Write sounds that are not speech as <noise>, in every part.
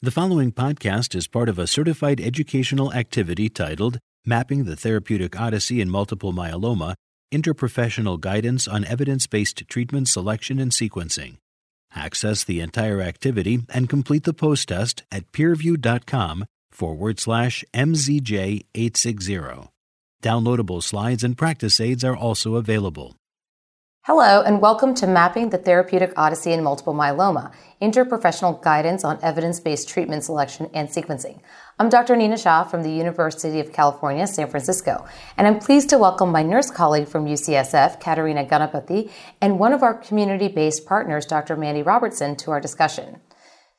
The following podcast is part of a certified educational activity titled Mapping the Therapeutic Odyssey in Multiple Myeloma Interprofessional Guidance on Evidence Based Treatment Selection and Sequencing. Access the entire activity and complete the post test at peerview.com forward slash MZJ860. Downloadable slides and practice aids are also available. Hello, and welcome to Mapping the Therapeutic Odyssey in Multiple Myeloma Interprofessional Guidance on Evidence Based Treatment Selection and Sequencing. I'm Dr. Nina Shah from the University of California, San Francisco, and I'm pleased to welcome my nurse colleague from UCSF, Katarina Ganapathy, and one of our community based partners, Dr. Mandy Robertson, to our discussion.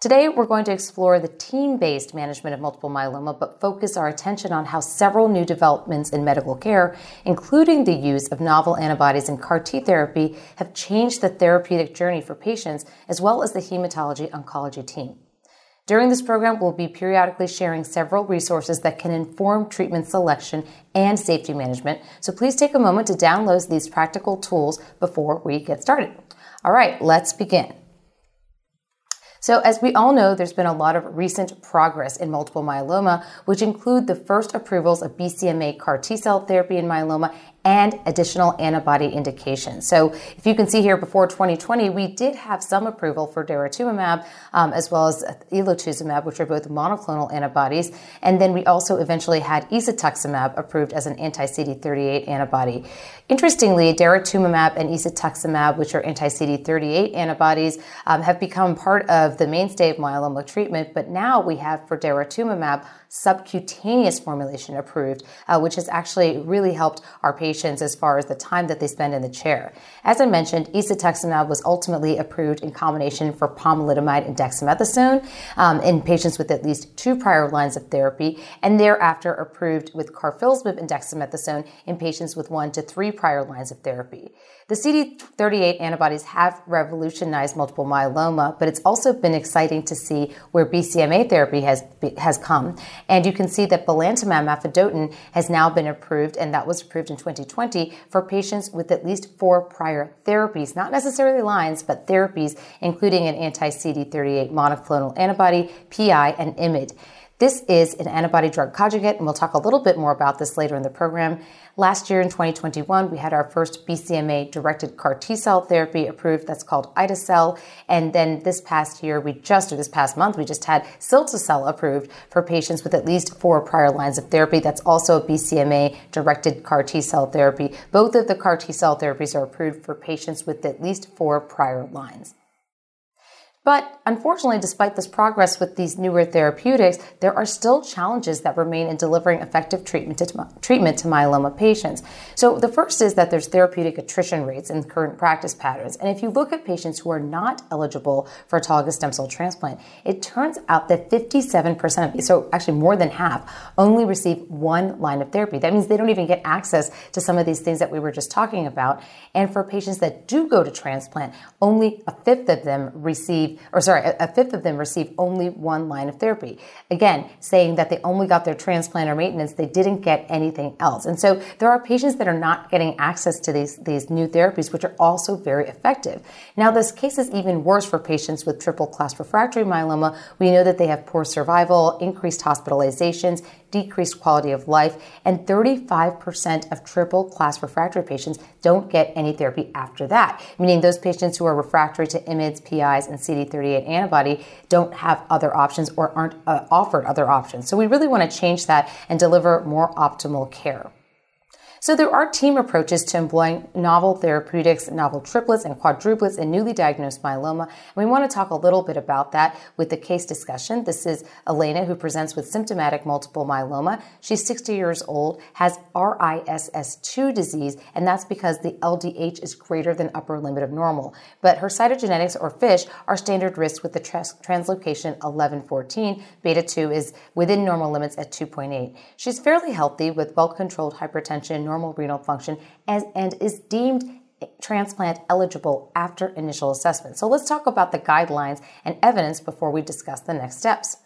Today, we're going to explore the team based management of multiple myeloma, but focus our attention on how several new developments in medical care, including the use of novel antibodies and CAR T therapy, have changed the therapeutic journey for patients as well as the hematology oncology team. During this program, we'll be periodically sharing several resources that can inform treatment selection and safety management. So please take a moment to download these practical tools before we get started. All right, let's begin. So, as we all know, there's been a lot of recent progress in multiple myeloma, which include the first approvals of BCMA CAR T cell therapy in myeloma and additional antibody indications. So if you can see here before 2020, we did have some approval for daratumumab um, as well as elotuzumab, which are both monoclonal antibodies. And then we also eventually had isatuximab approved as an anti-CD38 antibody. Interestingly, daratumumab and isatuximab, which are anti-CD38 antibodies, um, have become part of the mainstay of myeloma treatment. But now we have for daratumumab subcutaneous formulation approved, uh, which has actually really helped our patients as far as the time that they spend in the chair. As I mentioned, isatuximab was ultimately approved in combination for pomalidomide and dexamethasone um, in patients with at least two prior lines of therapy, and thereafter approved with carfilzomib and dexamethasone in patients with one to three prior lines of therapy. The CD38 antibodies have revolutionized multiple myeloma, but it's also been exciting to see where BCMA therapy has has come. And you can see that belantamab mafodotin has now been approved, and that was approved in 2020 for patients with at least four prior therapies, not necessarily lines, but therapies, including an anti-CD38 monoclonal antibody, PI, and IMiD. This is an antibody drug conjugate, and we'll talk a little bit more about this later in the program. Last year in 2021, we had our first BCMA directed CAR T cell therapy approved. That's called ide-cel. And then this past year, we just, or this past month, we just had cilta-cel approved for patients with at least four prior lines of therapy. That's also a BCMA directed CAR T cell therapy. Both of the CAR T cell therapies are approved for patients with at least four prior lines. But unfortunately, despite this progress with these newer therapeutics, there are still challenges that remain in delivering effective treatment to, treatment to myeloma patients. So the first is that there's therapeutic attrition rates in current practice patterns. And if you look at patients who are not eligible for autologous stem cell transplant, it turns out that 57% of, these, so actually more than half, only receive one line of therapy. That means they don't even get access to some of these things that we were just talking about. And for patients that do go to transplant, only a fifth of them receive or sorry, a, fifth of them receive only one line of therapy. Again, saying that they only got their transplant or maintenance, they didn't get anything else. And so there are patients that are not getting access to these, these new therapies, which are also very effective. Now, this case is even worse for patients with triple class refractory myeloma. We know that they have poor survival, increased hospitalizations, decreased quality of life, and 35% of triple class refractory patients don't get any therapy after that, meaning those patients who are refractory to IMiDs, PIs, and CD38 antibody don't have other options or aren't uh, offered other options. So we really want to change that and deliver more optimal care. So there are team approaches to employing novel therapeutics, novel triplets and quadruplets in newly diagnosed myeloma. And we want to talk a little bit about that with the case discussion. This is Elena who presents with symptomatic multiple myeloma. She's 60 years old, has RISS2 disease, and that's because the LDH is greater than upper limit of normal. But her cytogenetics or FISH are standard risk with the trans- translocation 1114. Beta 2 is within normal limits at 2.8. She's fairly healthy with well controlled hypertension normal renal function as, and is deemed transplant eligible after initial assessment. So let's talk about the guidelines and evidence before we discuss the next steps.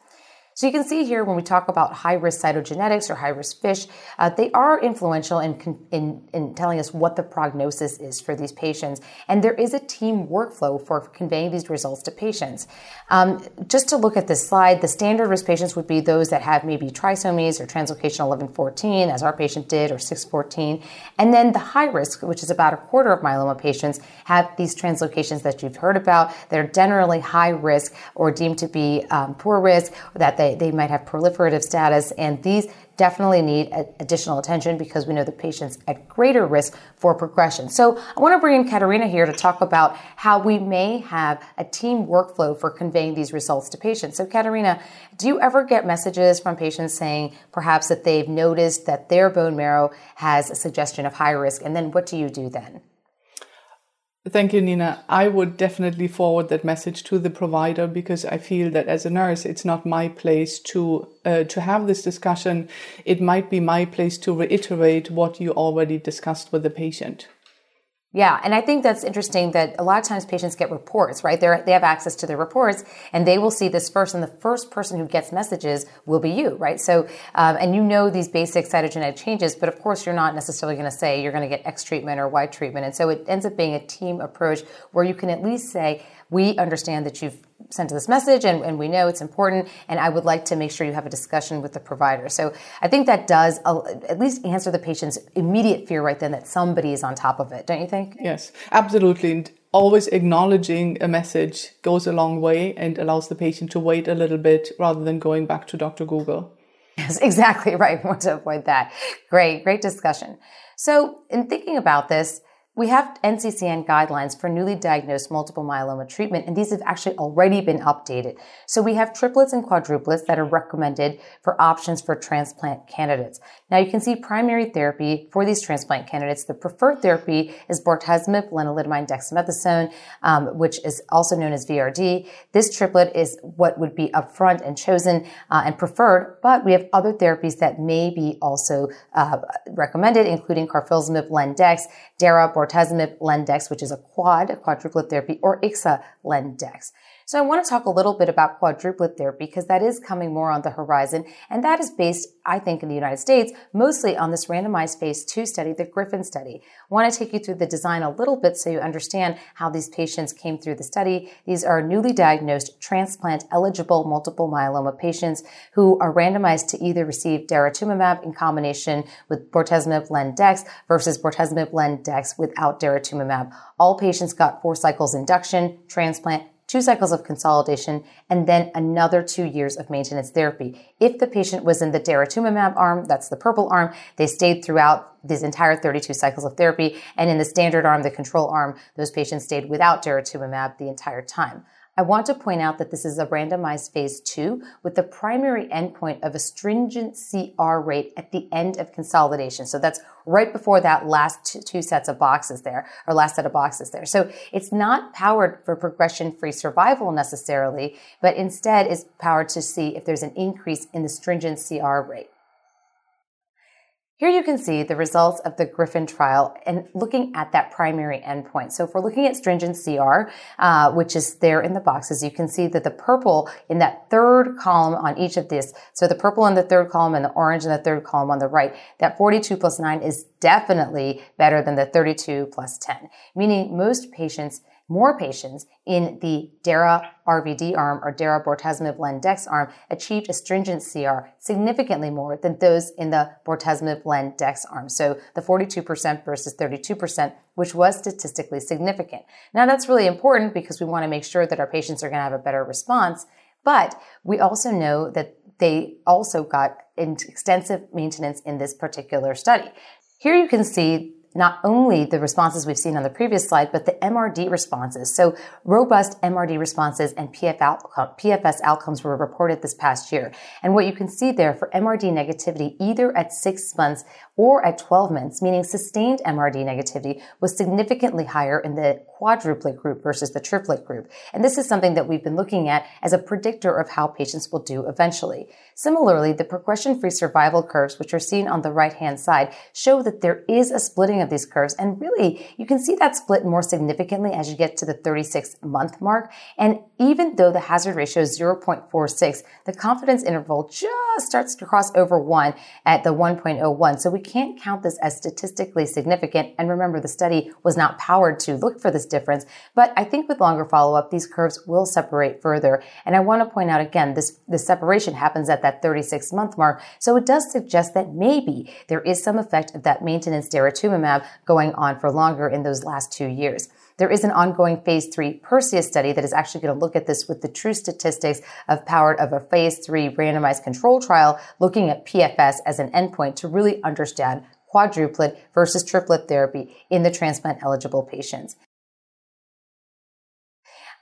So you can see here when we talk about high risk cytogenetics or high risk fish, uh, they are influential in, in, in telling us what the prognosis is for these patients. And there is a team workflow for conveying these results to patients. Um, just to look at this slide, the standard risk patients would be those that have maybe trisomies or translocation 1114, as our patient did, or 614. And then the high risk, which is about a quarter of myeloma patients, have these translocations that you've heard about that are generally high risk or deemed to be um, poor risk, that they, they might have proliferative status, and these definitely need additional attention because we know the patient's at greater risk for progression. So I want to bring in Katerina here to talk about how we may have a team workflow for conveying these results to patients. So Katerina, do you ever get messages from patients saying perhaps that they've noticed that their bone marrow has a suggestion of high risk, and then what do you do then? Thank you, Nina. I would definitely forward that message to the provider because I feel that as a nurse, it's not my place to uh, to have this discussion. It might be my place to reiterate what you already discussed with the patient. Yeah, and I think that's interesting that a lot of times patients get reports, right? They they have access to their reports, and they will see this first, and the first person who gets messages will be you, right? So, um, and you know these basic cytogenetic changes, but of course you're not necessarily going to say you're going to get X treatment or Y treatment, and so it ends up being a team approach where you can at least say, we understand that you've sent this message and, and, we know it's important and i would like to make sure you have a discussion with the provider. So i think that does uh, at least answer the patient's immediate fear right then that somebody is on top of it don't you think? Yes absolutely. And always acknowledging a message goes a long way and allows the patient to wait a little bit rather than going back to dr google. Yes <laughs> exactly right. We <laughs> want to avoid that. Great great discussion. So in thinking about this we have NCCN guidelines for newly diagnosed multiple myeloma treatment, and these have actually already been updated. So we have triplets and quadruplets that are recommended for options for transplant candidates. Now you can see primary therapy for these transplant candidates. The preferred therapy is bortezomib, lenalidomide, dexamethasone, um, which is also known as VRD. This triplet is what would be upfront and chosen uh, and preferred, but we have other therapies that may be also uh, recommended, including carfilzomib, lendex, dara, bortezomib, lendex, which is a quad, a quadruplet therapy, or ixa lendex. So I want to talk a little bit about quadruplet therapy because that is coming more on the horizon. And that is based, I think, in the United States, mostly on this randomized phase two study, the Griffin study. I want to take you through the design a little bit so you understand how these patients came through the study. These are newly diagnosed transplant eligible multiple myeloma patients who are randomized to either receive daratumumab in combination with bortezomib lendex versus bortezomib lendex without daratumumab. All patients got four cycles induction, transplant, two cycles of consolidation, and then another two years of maintenance therapy. If the patient was in the daratumumab arm, that's the purple arm, they stayed throughout these entire 32 cycles of therapy. And in the standard arm, the control arm, those patients stayed without daratumumab the entire time. I want to point out that this is a randomized phase two with the primary endpoint of a stringent CR rate at the end of consolidation. So that's right before that last two sets of boxes there, or last set of boxes there. So it's not powered for progression free survival necessarily, but instead is powered to see if there's an increase in the stringent CR rate. Here you can see the results of the Griffin trial and looking at that primary endpoint. So if we're looking at stringent CR, uh, which is there in the boxes, you can see that the purple in that third column on each of these, so the purple in the third column and the orange in the third column on the right, that 42 plus 9 is definitely better than the 32 plus 10, meaning most patients more patients in the DARA RVD arm or DARA bortezomib lendex arm achieved a stringent CR significantly more than those in the bortezomib lendex arm. So the 42% versus 32%, which was statistically significant. Now that's really important because we want to make sure that our patients are going to have a better response. But we also know that they also got extensive maintenance in this particular study. Here you can see not only the responses we've seen on the previous slide, but the MRD responses. So robust MRD responses and PFS outcomes were reported this past year. And what you can see there for MRD negativity, either at six months or at 12 months, meaning sustained MRD negativity was significantly higher in the quadruplet group versus the triplet group. And this is something that we've been looking at as a predictor of how patients will do eventually. Similarly, the progression-free survival curves, which are seen on the right-hand side, show that there is a splitting of these curves. And really, you can see that split more significantly as you get to the 36 month mark. And even though the hazard ratio is 0.46, the confidence interval just starts to cross over one at the 1.01. So we can't count this as statistically significant. And remember, the study was not powered to look for this difference. But I think with longer follow up, these curves will separate further. And I want to point out again, this, this separation happens at that 36 month mark. So it does suggest that maybe there is some effect of that maintenance daratumumab going on for longer in those last two years. There is an ongoing phase three Perseus study that is actually going to look at this with the true statistics of powered of a phase three randomized control trial looking at PFS as an endpoint to really understand quadruplet versus triplet therapy in the transplant eligible patients.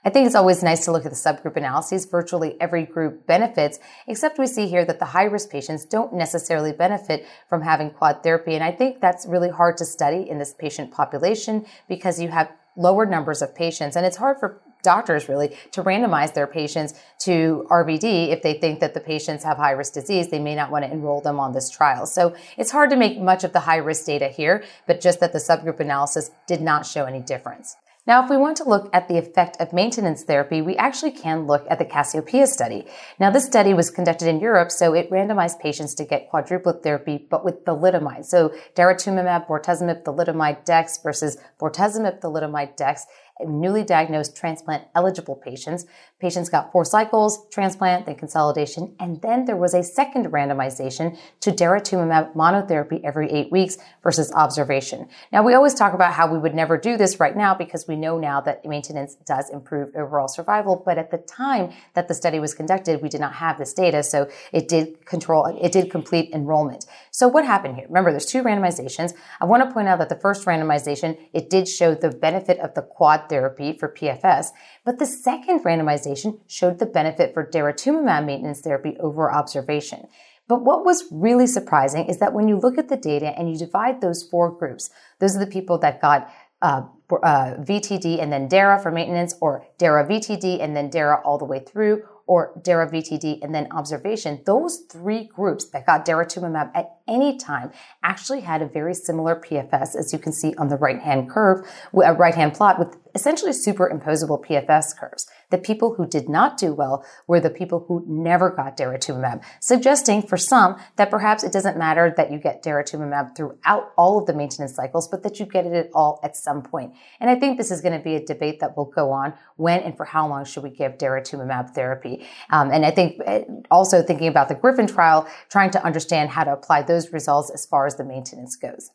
I think it's always nice to look at the subgroup analyses. Virtually every group benefits, except we see here that the high risk patients don't necessarily benefit from having quad therapy. And I think that's really hard to study in this patient population because you have lower numbers of patients and it's hard for doctors really to randomize their patients to RVD if they think that the patients have high risk disease. They may not want to enroll them on this trial. So it's hard to make much of the high risk data here, but just that the subgroup analysis did not show any difference. Now, if we want to look at the effect of maintenance therapy, we actually can look at the Cassiopeia study. Now, this study was conducted in Europe, so it randomized patients to get quadruplet therapy, but with thalidomide. So, daratumumab, bortezomib, thalidomide, dex versus bortezomib, thalidomide, dex newly diagnosed transplant eligible patients. Patients got four cycles, transplant, then consolidation, and then there was a second randomization to daratumumab monotherapy every eight weeks versus observation. Now, we always talk about how we would never do this right now because we know now that maintenance does improve overall survival, but at the time that the study was conducted, we did not have this data, so it did control, it did complete enrollment. So what happened here? Remember, there's two randomizations. I want to point out that the first randomization, it did show the benefit of the quad therapy for PFS, but the second randomization showed the benefit for daratumumab maintenance therapy over observation. But what was really surprising is that when you look at the data and you divide those four groups, those are the people that got uh, uh, VTD and then DARA for maintenance, or DARA VTD and then DARA all the way through, or DARA VTD and then observation, those three groups that got daratumumab at any time actually had a very similar PFS, as you can see on the right hand curve, a right hand plot with essentially superimposable PFS curves. The people who did not do well were the people who never got daratumumab, suggesting for some that perhaps it doesn't matter that you get daratumumab throughout all of the maintenance cycles, but that you get it at all at some point. And I think this is going to be a debate that will go on when and for how long should we give daratumumab therapy. Um, and I think eh, also thinking about the Griffin trial, trying to understand how to apply those results as far as the maintenance goes.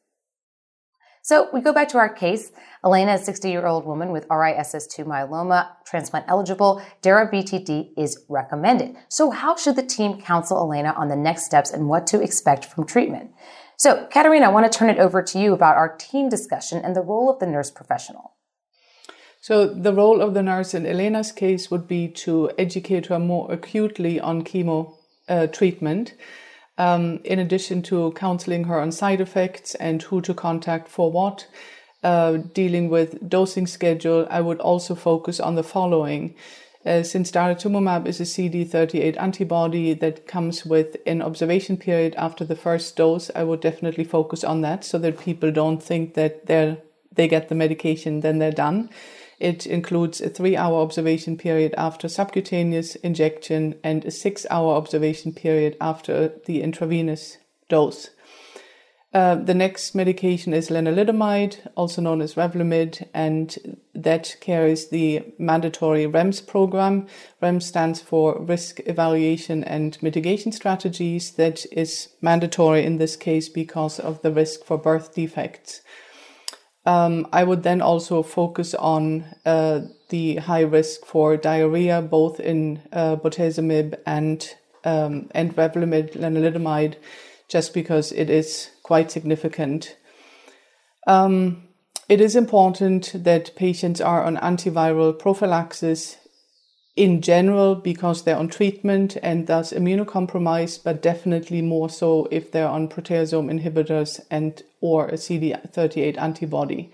So we go back to our case. Elena, a 60 year old woman with RISS2 myeloma, transplant eligible. Dara BTD is recommended. So how should the team counsel Elena on the next steps and what to expect from treatment? So, Katerina, I want to turn it over to you about our team discussion and the role of the nurse professional. So, the role of the nurse in Elena's case would be to educate her more acutely on chemo uh, treatment um, in addition to counseling her on side effects and who to contact for what, uh, dealing with dosing schedule, I would also focus on the following. Uh, since daratumumab is a CD38 antibody that comes with an observation period after the first dose, I would definitely focus on that so that people don't think that they're, they get the medication, then they're done. It includes a three hour observation period after subcutaneous injection and a six hour observation period after the intravenous dose. Uh, the next medication is lenalidomide, also known as Revlimid, and that carries the mandatory REMS program. REMS stands for Risk Evaluation and Mitigation Strategies. That is mandatory in this case because of the risk for birth defects. Um, I would then also focus on uh, the high risk for diarrhea, both in uh, bortezomib and um, and Revlimid, lenalidomide, just because it is quite significant. Um, it is important that patients are on antiviral prophylaxis in general because they're on treatment and thus immunocompromised, but definitely more so if they're on proteasome inhibitors and or a CD38 antibody.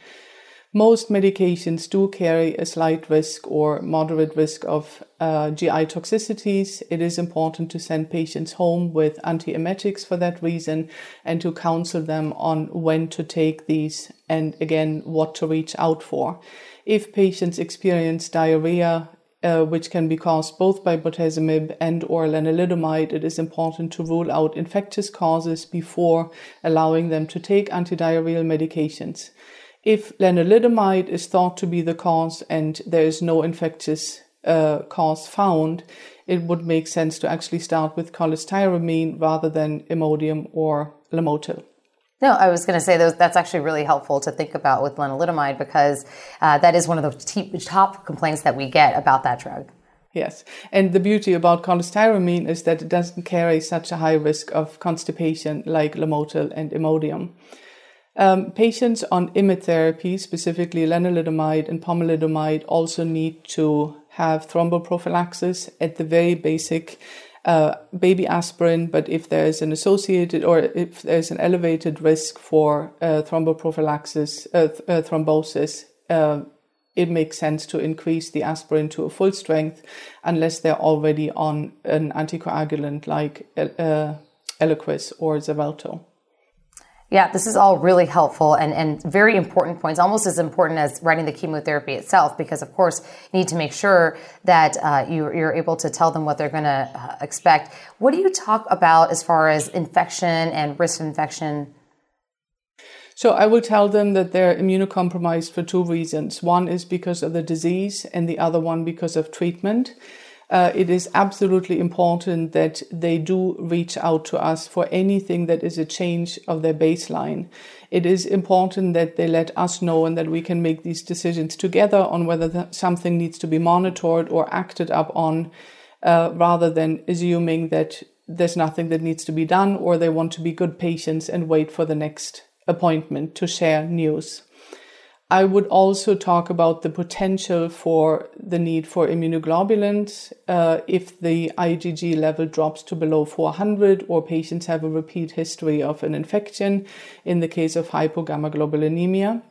Most medications do carry a slight risk or moderate risk of uh, GI toxicities. It is important to send patients home with antiemetics for that reason and to counsel them on when to take these and again, what to reach out for. If patients experience diarrhea, uh, which can be caused both by bortezomib and or lenalidomide, it is important to rule out infectious causes before allowing them to take antidiarrheal medications. If lenalidomide is thought to be the cause and there is no infectious uh, cause found, it would make sense to actually start with cholestyramine rather than Imodium or Lomotil. No, I was going to say those, that's actually really helpful to think about with lenalidomide because uh, that is one of the top complaints that we get about that drug. Yes, and the beauty about cholestyramine is that it doesn't carry such a high risk of constipation like Lomotil and Imodium. Um, patients on IMiD therapy, specifically lenalidomide and pomalidomide, also need to have thromboprophylaxis at the very basic uh, baby aspirin, but if there's an associated or if there's an elevated risk for uh, thromboprophylaxis, uh, th- uh, thrombosis, uh, it makes sense to increase the aspirin to a full strength unless they're already on an anticoagulant like uh, Eliquis or Xarelto. Yeah, this is all really helpful and, and very important points, almost as important as writing the chemotherapy itself, because of course you need to make sure that uh, you, are able to tell them what they're going to uh, expect. What do you talk about as far as infection and risk of infection? So I will tell them that they're immunocompromised for two reasons. One is because of the disease, and the other one because of treatment uh, it is absolutely important that they do reach out to us for anything that is a change of their baseline. It is important that they let us know and that we can make these decisions together on whether something needs to be monitored or acted up on, uh, rather than assuming that there's nothing that needs to be done or they want to be good patients and wait for the next appointment to share news. I would also talk about the potential for the need for immunoglobulins uh, if the IgG level drops to below 400 or patients have a repeat history of an infection in the case of hypogammaglobulinemia.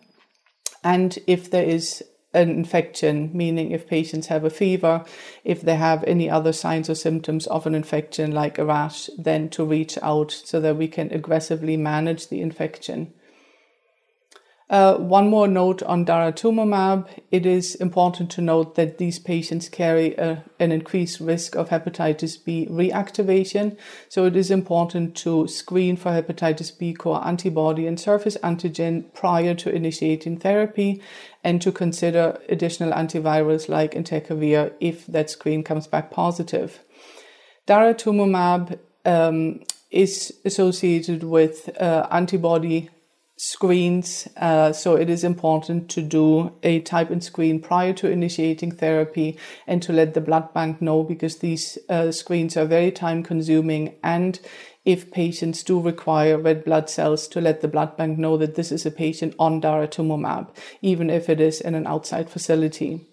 And if there is an infection, meaning if patients have a fever, if they have any other signs or symptoms of an infection like a rash, then to reach out so that we can aggressively manage the infection. Uh, one more note on daratumumab. It is important to note that these patients carry a, an increased risk of hepatitis B reactivation. So it is important to screen for hepatitis B core antibody and surface antigen prior to initiating therapy and to consider additional antivirals like entecavir if that screen comes back positive. Daratumumab um, is associated with uh, antibody screens. Uh, so it is important to do a type and screen prior to initiating therapy and to let the blood bank know because these uh, screens are very time consuming and if patients do require red blood cells to let the blood bank know that this is a patient on daratumumab, even if it is in an outside facility.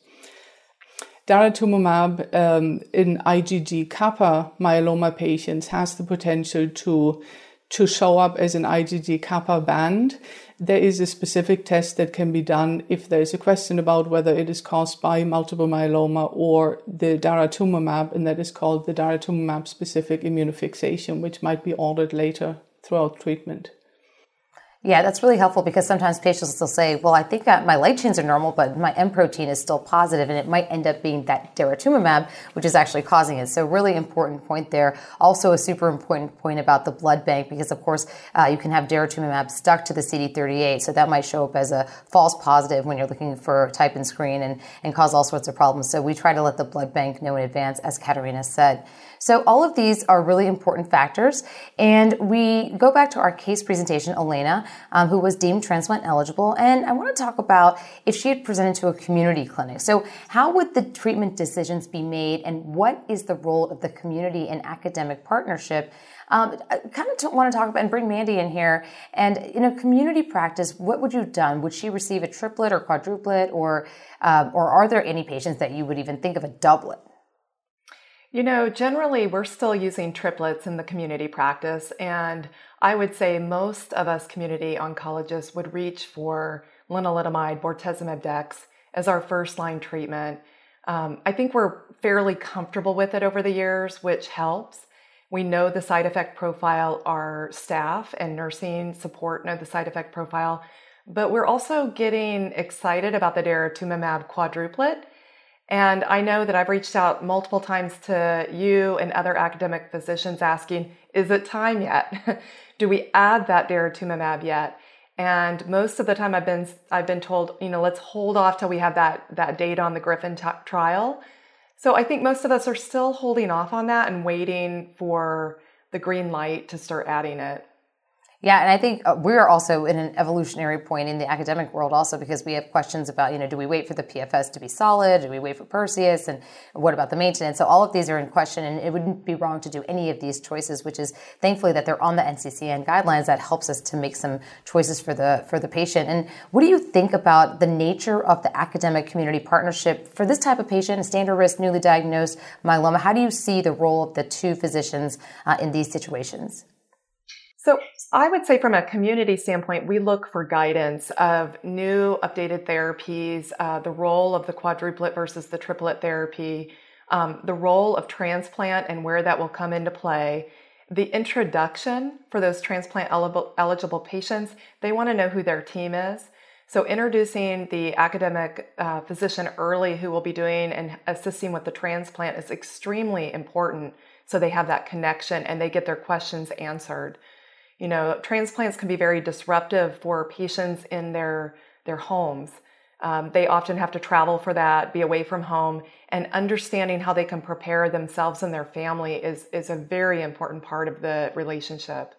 Daratumumab um, in IgG kappa myeloma patients has the potential to to show up as an IgG kappa band, there is a specific test that can be done if there is a question about whether it is caused by multiple myeloma or the daratumumab, and that is called the daratumumab specific immunofixation, which might be ordered later throughout treatment. Yeah, that's really helpful because sometimes patients will say, well, I think my light chains are normal, but my M protein is still positive, and it might end up being that daratumumab, which is actually causing it. So really important point there. Also a super important point about the blood bank because, of course, uh, you can have daratumumab stuck to the CD38, so that might show up as a false positive when you're looking for type and screen and, and cause all sorts of problems. So we try to let the blood bank know in advance, as Katarina said. So all of these are really important factors. And we go back to our case presentation, Elena, um, who was deemed transplant eligible. And I want to talk about if she had presented to a community clinic. So how would the treatment decisions be made and what is the role of the community and academic partnership? Um, I kind of want to talk about and bring Mandy in here. And in a community practice, what would you have done? Would she receive a triplet or quadruplet, or um, or are there any patients that you would even think of a doublet? You know, generally we're still using triplets in the community practice, and I would say most of us community oncologists would reach for lenalidomide, bortezomib dex as our first line treatment. Um, I think we're fairly comfortable with it over the years, which helps. We know the side effect profile, our staff and nursing support know the side effect profile. but we're also getting excited about the daratumumab quadruplet. And I know that I've reached out multiple times to you and other academic physicians asking, is it time yet? <laughs> Do we add that daratumumab yet? And most of the time I've been I've been told, you know, let's hold off till we have that that data on the Griffin t- trial. So I think most of us are still holding off on that and waiting for the green light to start adding it. Yeah, and I think uh, we're also in an evolutionary point in the academic world also because we have questions about, you know, do we wait for the PFS to be solid? Do we wait for Perseus? And what about the maintenance? So all of these are in question, and it wouldn't be wrong to do any of these choices, which is thankfully that they're on the NCCN guidelines that helps us to make some choices for the for the patient. And what do you think about the nature of the academic community partnership for this type of patient, a standard risk, newly diagnosed myeloma? How do you see the role of the two physicians uh, in these situations? So I would say from a community standpoint, we look for guidance of new updated therapies, uh, the role of the quadruplet versus the triplet therapy, um, the role of transplant and where that will come into play. The introduction for those transplant eligible patients, they want to know who their team is. So, introducing the academic uh, physician early who will be doing and assisting with the transplant is extremely important so they have that connection and they get their questions answered. You know, transplants can be very disruptive for patients in their their homes. Um, they often have to travel for that, be away from home, and understanding how they can prepare themselves and their family is is a very important part of the relationship.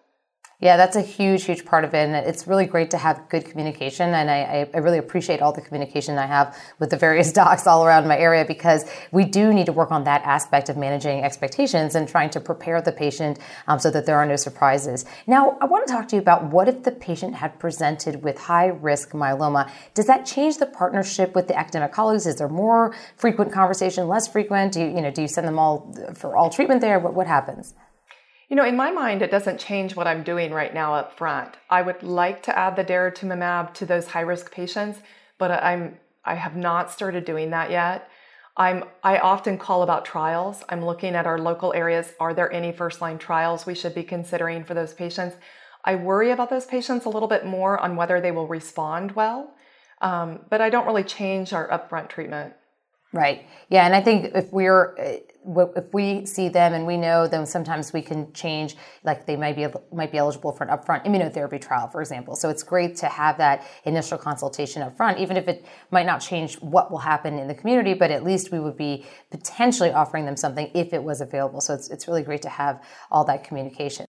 Yeah, that's a huge, huge part of it. And it's really great to have good communication. And I, I, really appreciate all the communication I have with the various <laughs> docs all around my area because we do need to work on that aspect of managing expectations and trying to prepare the patient um, so that there are no surprises. Now, I want to talk to you about what if the patient had presented with high risk myeloma? Does that change the partnership with the academic colleagues? Is there more frequent conversation, less frequent? Do you, you know, do you send them all for all treatment there? What, what happens? You know, in my mind, it doesn't change what I'm doing right now up front. I would like to add the daratumumab to those high risk patients, but I'm I have not started doing that yet. I'm I often call about trials. I'm looking at our local areas. Are there any first line trials we should be considering for those patients? I worry about those patients a little bit more on whether they will respond well, um, but I don't really change our upfront treatment. Right. Yeah, and I think if we're if we see them and we know them, sometimes we can change. Like they might be might be eligible for an upfront immunotherapy trial, for example. So it's great to have that initial consultation up front, even if it might not change what will happen in the community. But at least we would be potentially offering them something if it was available. So it's it's really great to have all that communication.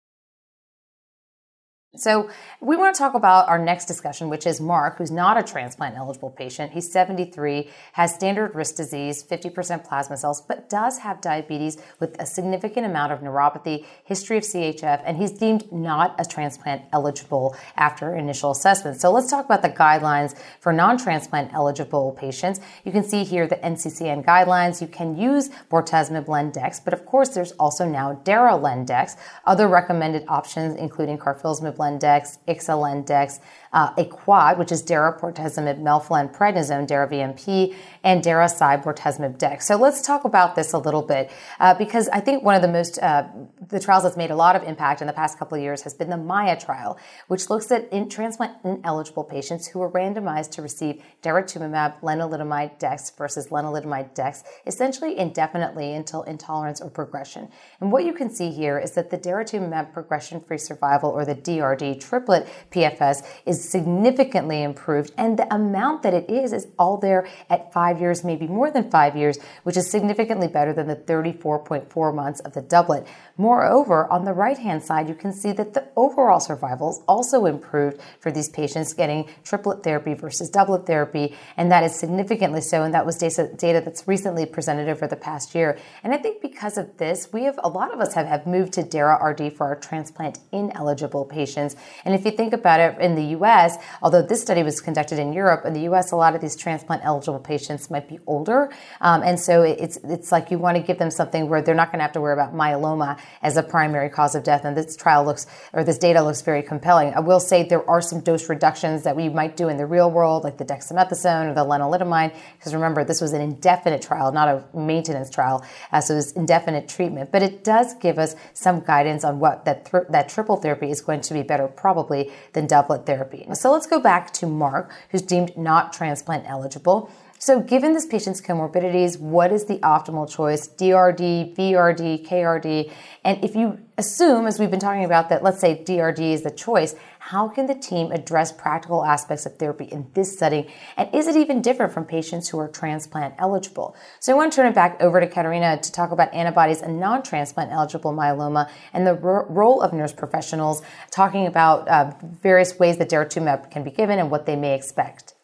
So, we want to talk about our next discussion, which is Mark, who's not a transplant eligible patient. He's 73, has standard risk disease, 50% plasma cells, but does have diabetes with a significant amount of neuropathy, history of CHF, and he's deemed not a transplant eligible after initial assessment. So, let's talk about the guidelines for non transplant eligible patients. You can see here the NCCN guidelines. You can use bortezomib lendex, but of course, there's also now daralendex. Other recommended options, including carfilzomib lendex, ixalendex, uh, a quad, which is darabortezomib, melphalan, prednisone, DARA-VMP, and daracy bortezomib dex. So let's talk about this a little bit uh, because I think one of the most uh, the trials that's made a lot of impact in the past couple of years has been the MAIA trial, which looks at in transplant ineligible patients who were randomized to receive daratumumab, lenalidomide dex versus lenalidomide dex, essentially indefinitely until intolerance or progression. And what you can see here is that the daratumumab progression-free survival or the DRD triplet PFS is significantly improved. And the amount that it is is all there at five years, maybe more than five years, which is significantly better than the 34.4 months of the doublet. Moreover, on the right hand side, you can see that the overall survival is also improved for these patients getting triplet therapy versus doublet therapy. And that is significantly so. And that was data, data that's recently presented over the past year. And I think because of this, we have a lot of us have, have moved to DARA RD for our transplant ineligible patients. And if you think about it in the US, US, although this study was conducted in Europe, in the US, a lot of these transplant eligible patients might be older. Um, and so it's, it's like you want to give them something where they're not going to have to worry about myeloma as a primary cause of death. And this trial looks, or this data looks very compelling. I will say there are some dose reductions that we might do in the real world, like the dexamethasone or the lenalidomide, because remember, this was an indefinite trial, not a maintenance trial. Uh, so it's indefinite treatment. But it does give us some guidance on what that, th- that triple therapy is going to be better probably than doublet therapy. So let's go back to Mark, who's deemed not transplant eligible. So, given this patient's comorbidities, what is the optimal choice? DRD, VRD, KRD? And if you assume, as we've been talking about, that let's say DRD is the choice, how can the team address practical aspects of therapy in this setting? And is it even different from patients who are transplant eligible? So, I want to turn it back over to Katarina to talk about antibodies and non transplant eligible myeloma and the r- role of nurse professionals, talking about uh, various ways that daratumumab can be given and what they may expect.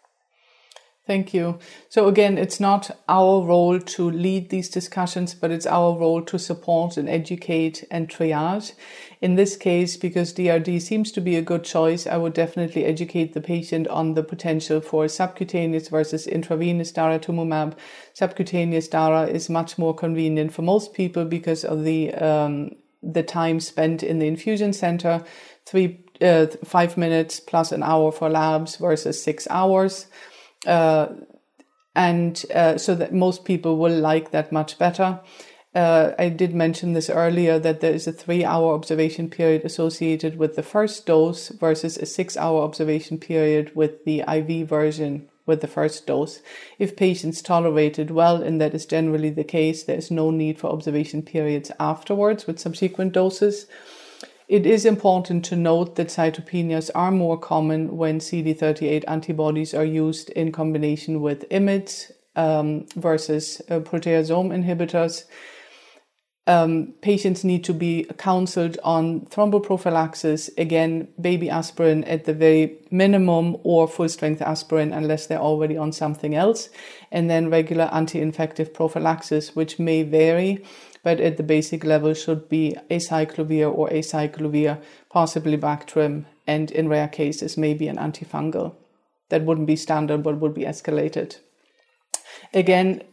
Thank you. So again, it's not our role to lead these discussions, but it's our role to support and educate and triage. In this case, because DRD seems to be a good choice, I would definitely educate the patient on the potential for subcutaneous versus intravenous daratumumab. Subcutaneous dara is much more convenient for most people because of the um, the time spent in the infusion center, three uh, five minutes plus an hour for labs versus six hours. Uh, and uh, so that most people will like that much better. Uh, I did mention this earlier that there is a three hour observation period associated with the first dose versus a six hour observation period with the IV version with the first dose. If patients tolerate it well, and that is generally the case, there is no need for observation periods afterwards with subsequent doses. It is important to note that cytopenias are more common when CD38 antibodies are used in combination with IMiDs um, versus uh, proteasome inhibitors. Um, patients need to be counseled on thromboprophylaxis, again, baby aspirin at the very minimum or full strength aspirin unless they're already on something else, and then regular anti infective prophylaxis, which may vary but at the basic level should be acyclovir or acyclovir, possibly Bactrim, and in rare cases, maybe an antifungal. That wouldn't be standard, but would be escalated. Again,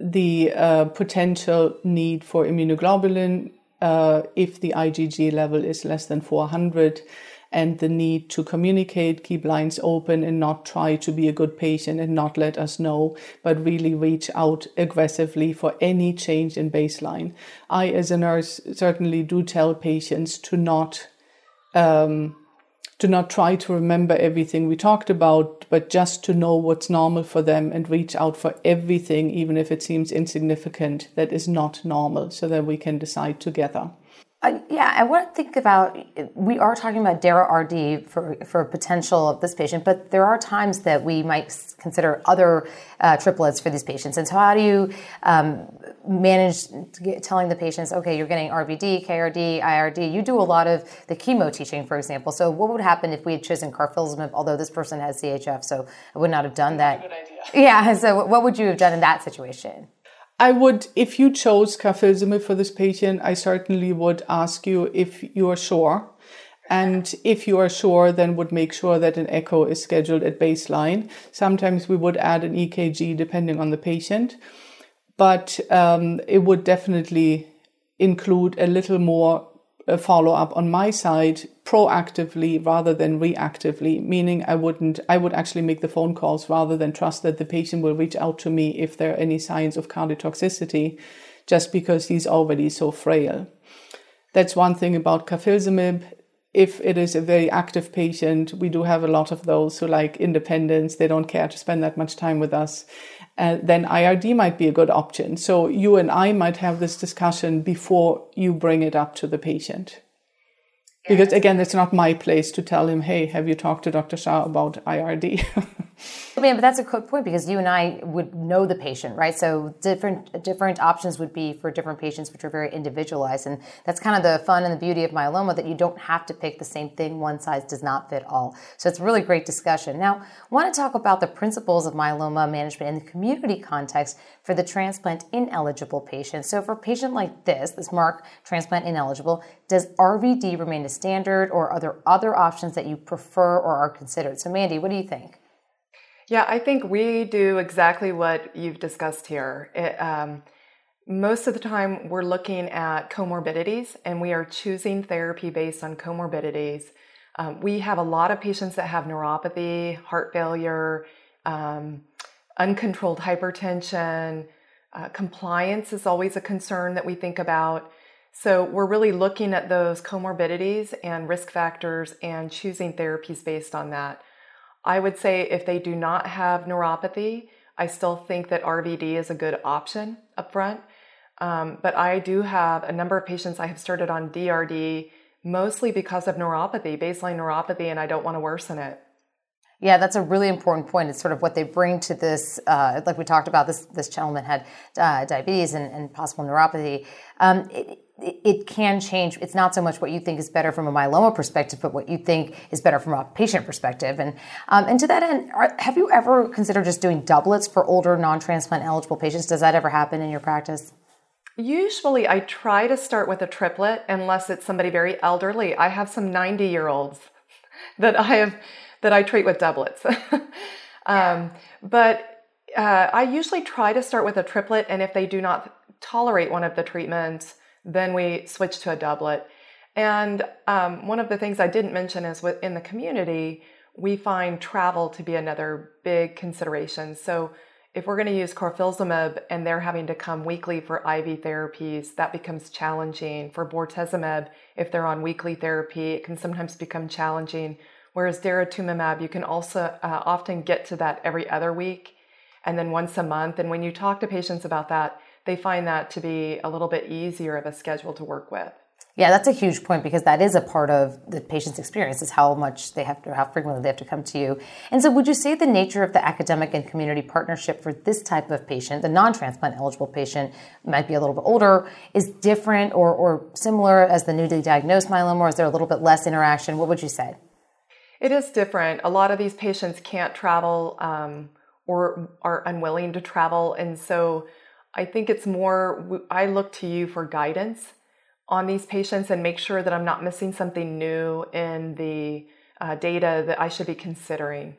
the uh, potential need for immunoglobulin uh, if the IgG level is less than 400 and the need to communicate, keep lines open and not try to be a good patient and not let us know, but really reach out aggressively for any change in baseline. I, as a nurse, certainly do tell patients to not, um, to not try to remember everything we talked about, but just to know what's normal for them and reach out for everything, even if it seems insignificant, that is not normal, so that we can decide together. Uh, yeah, I want to think about. We are talking about DARA RD for for potential of this patient, but there are times that we might consider other uh, triplets for these patients. And so, how do you um, manage get, telling the patients, okay, you're getting RVD, KRD, IRD? You do a lot of the chemo teaching, for example. So, what would happen if we had chosen carfilzomib, although this person has CHF, so I would not have done that. Good idea. Yeah. So, what would you have done in that situation? I would, if you chose carfilzomib for this patient, I certainly would ask you if you are sure. And if you are sure, then would make sure that an echo is scheduled at baseline. Sometimes we would add an EKG depending on the patient, but um, it would definitely include a little more follow up on my side proactively rather than reactively, meaning I wouldn't, I would actually make the phone calls rather than trust that the patient will reach out to me if there are any signs of cardiotoxicity, just because he's already so frail. That's one thing about carfilzomib. If it is a very active patient, we do have a lot of those who like independence. They don't care to spend that much time with us. Uh, then IRD might be a good option. So you and I might have this discussion before you bring it up to the patient. Because again it's not my place to tell him hey have you talked to dr shah about ird <laughs> I mean, but that's a good point because you and I would know the patient, right? So different different options would be for different patients, which are very individualized, and that's kind of the fun and the beauty of myeloma that you don't have to pick the same thing. One size does not fit all. So it's a really great discussion. Now, I want to talk about the principles of myeloma management in the community context for the transplant ineligible patient. So for a patient like this, this Mark transplant ineligible, does RVD remain a standard, or are there other options that you prefer or are considered? So Mandy, what do you think? Yeah, I think we do exactly what you've discussed here. It, um, most of the time, we're looking at comorbidities and we are choosing therapy based on comorbidities. Um, we have a lot of patients that have neuropathy, heart failure, um, uncontrolled hypertension. Uh, compliance is always a concern that we think about. So we're really looking at those comorbidities and risk factors and choosing therapies based on that. I would say if they do not have neuropathy, I still think that RVD is a good option up front. Um, but I do have a number of patients I have started on DRD mostly because of neuropathy, baseline neuropathy, and I don't want to worsen it. Yeah, that's a really important point. It's sort of what they bring to this. Uh, like we talked about, this this gentleman had uh, diabetes and, and, possible neuropathy. Um, it, it, can change. It's not so much what you think is better from a myeloma perspective, but what you think is better from a patient perspective. And um, and to that end, are, have you ever considered just doing doublets for older non-transplant eligible patients? Does that ever happen in your practice? Usually, I try to start with a triplet unless it's somebody very elderly. I have some 90 year olds <laughs> that I have that I treat with doublets. <laughs> um, but uh, I usually try to start with a triplet, and if they do not tolerate one of the treatments, then we switch to a doublet. And um, one of the things I didn't mention is within the community, we find travel to be another big consideration. So if we're going to use carfilzomib and they're having to come weekly for IV therapies, that becomes challenging. For bortezomib, if they're on weekly therapy, it can sometimes become challenging. Whereas daratumumab, you can also uh, often get to that every other week and then once a month. And when you talk to patients about that, they find that to be a little bit easier of a schedule to work with. Yeah, that's a huge point because that is a part of the patient's experience is how much they have to, how frequently they have to come to you. And so, would you say the nature of the academic and community partnership for this type of patient, the non-transplant eligible patient, might be a little bit older, is different or, or similar as the newly diagnosed myeloma, or is there a little bit less interaction? What would you say? It is different. A lot of these patients can't travel um, or are unwilling to travel, and so I think it's more. I look to you for guidance on these patients and make sure that I'm not missing something new in the uh, data that I should be considering.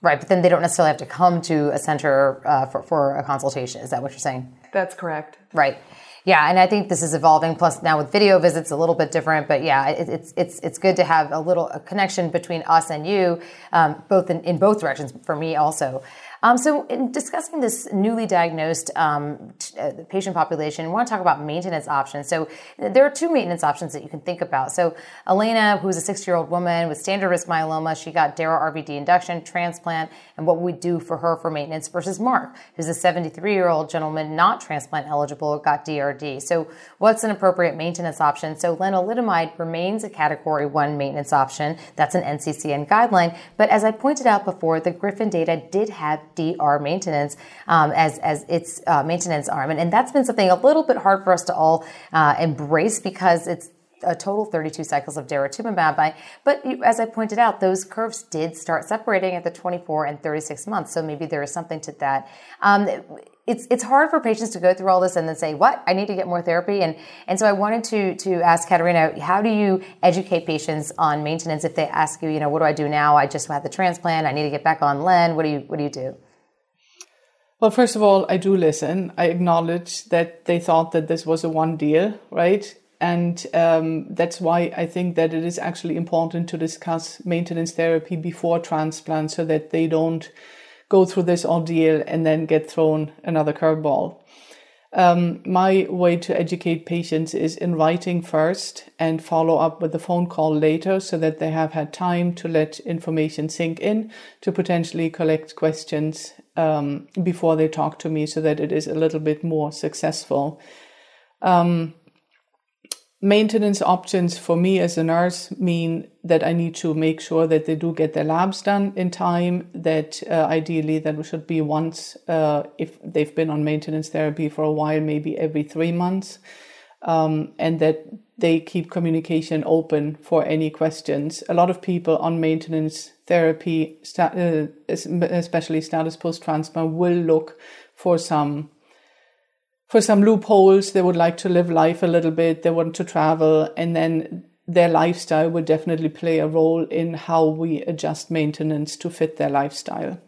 Right, but then they don't necessarily have to come to a center uh, for, for a consultation. Is that what you're saying? That's correct. Right. Yeah, and I think this is evolving. Plus, now with video visits, a little bit different. But yeah, it, it's it's it's good to have a little a connection between us and you, um, both in, in both directions. For me, also. Um, so, in discussing this newly diagnosed um, t- uh, patient population, we want to talk about maintenance options. So, there are two maintenance options that you can think about. So, Elena, who's a 60 year old woman with standard risk myeloma, she got Dara RVD induction, transplant, and what we do for her for maintenance versus Mark, who's a 73 year old gentleman not transplant eligible, got DRD. So, what's an appropriate maintenance option? So, lenalidomide remains a category one maintenance option. That's an NCCN guideline. But as I pointed out before, the Griffin data did have DR maintenance um, as, as its uh, maintenance arm. And, and that's been something a little bit hard for us to all uh, embrace because it's a total 32 cycles of daratumumab. But as I pointed out, those curves did start separating at the 24 and 36 months. So maybe there is something to that. Um, it's it's hard for patients to go through all this and then say, "What? I need to get more therapy." And and so I wanted to to ask Katerina, how do you educate patients on maintenance if they ask you, you know, what do I do now? I just had the transplant. I need to get back on Len. What do you what do you do? Well, first of all, I do listen. I acknowledge that they thought that this was a one deal, right? And um, that's why I think that it is actually important to discuss maintenance therapy before transplant so that they don't go through this ordeal and then get thrown another curveball. Um, my way to educate patients is in writing first and follow up with a phone call later so that they have had time to let information sink in to potentially collect questions um, before they talk to me so that it is a little bit more successful. Um, maintenance options for me as a nurse mean that I need to make sure that they do get their labs done in time, that uh, ideally that should be once uh, if they've been on maintenance therapy for a while, maybe every three months, um, and that they keep communication open for any questions. A lot of people on maintenance therapy, uh, especially status post transplant, will look for some for some loopholes. They would like to live life a little bit. They want to travel. And then their lifestyle would definitely play a role in how we adjust maintenance to fit their lifestyle.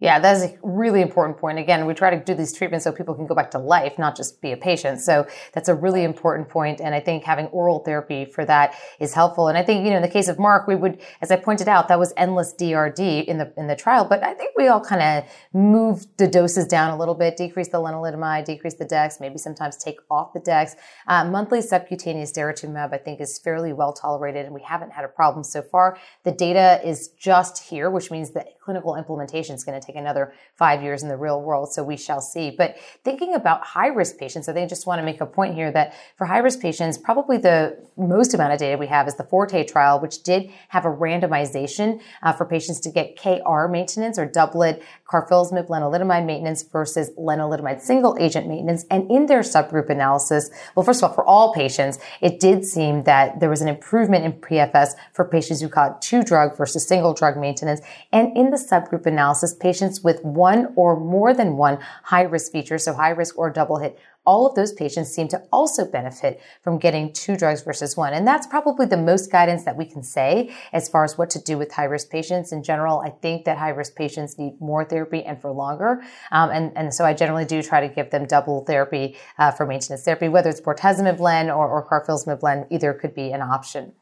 Yeah, that is a really important point. Again, we try to do these treatments so people can go back to life, not just be a patient. So that's a really important point. And I think having oral therapy for that is helpful. And I think, you know, in the case of Mark, we would, as I pointed out, that was endless DRD in the, in the trial. But I think we all kind of moved the doses down a little bit, decrease the lenalidomide, decrease the dex, maybe sometimes take off the dex. Uh, monthly subcutaneous daratumumab, I think, is fairly well tolerated and we haven't had a problem so far. The data is just here, which means that clinical implementation is going to take another five years in the real world. So we shall see. But thinking about high risk patients, I think I just want to make a point here that for high risk patients, probably the most amount of data we have is the Forte trial, which did have a randomization uh, for patients to get KR maintenance or doublet carfilzomib lenalidomide maintenance versus lenalidomide single agent maintenance. And in their subgroup analysis, well, first of all, for all patients, it did seem that there was an improvement in PFS for patients who got two drug versus single drug maintenance. And in the subgroup analysis, patients with one or more than one high risk feature, so high risk or double hit, all of those patients seem to also benefit from getting two drugs versus one. And that's probably the most guidance that we can say as far as what to do with high risk patients. In general, I think that high risk patients need more therapy and for longer. Um, and, and so I generally do try to give them double therapy uh, for maintenance therapy, whether it's bortezomib blend or, or carfilzomib blend, either could be an option.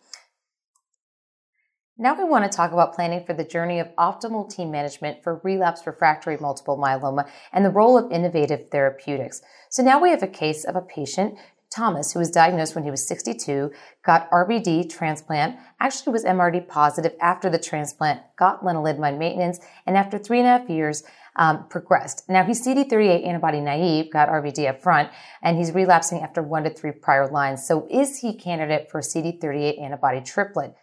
Now we want to talk about planning for the journey of optimal team management for relapse refractory multiple myeloma and the role of innovative therapeutics. So now we have a case of a patient Thomas, who was diagnosed when he was 62, got RVD transplant, actually was MRD positive after the transplant, got lenalidomide maintenance, and after three and a half years, um, progressed. Now he's CD38 antibody naive, got RVD up front, and he's relapsing after one to three prior lines. So is he candidate for CD38 antibody triplet?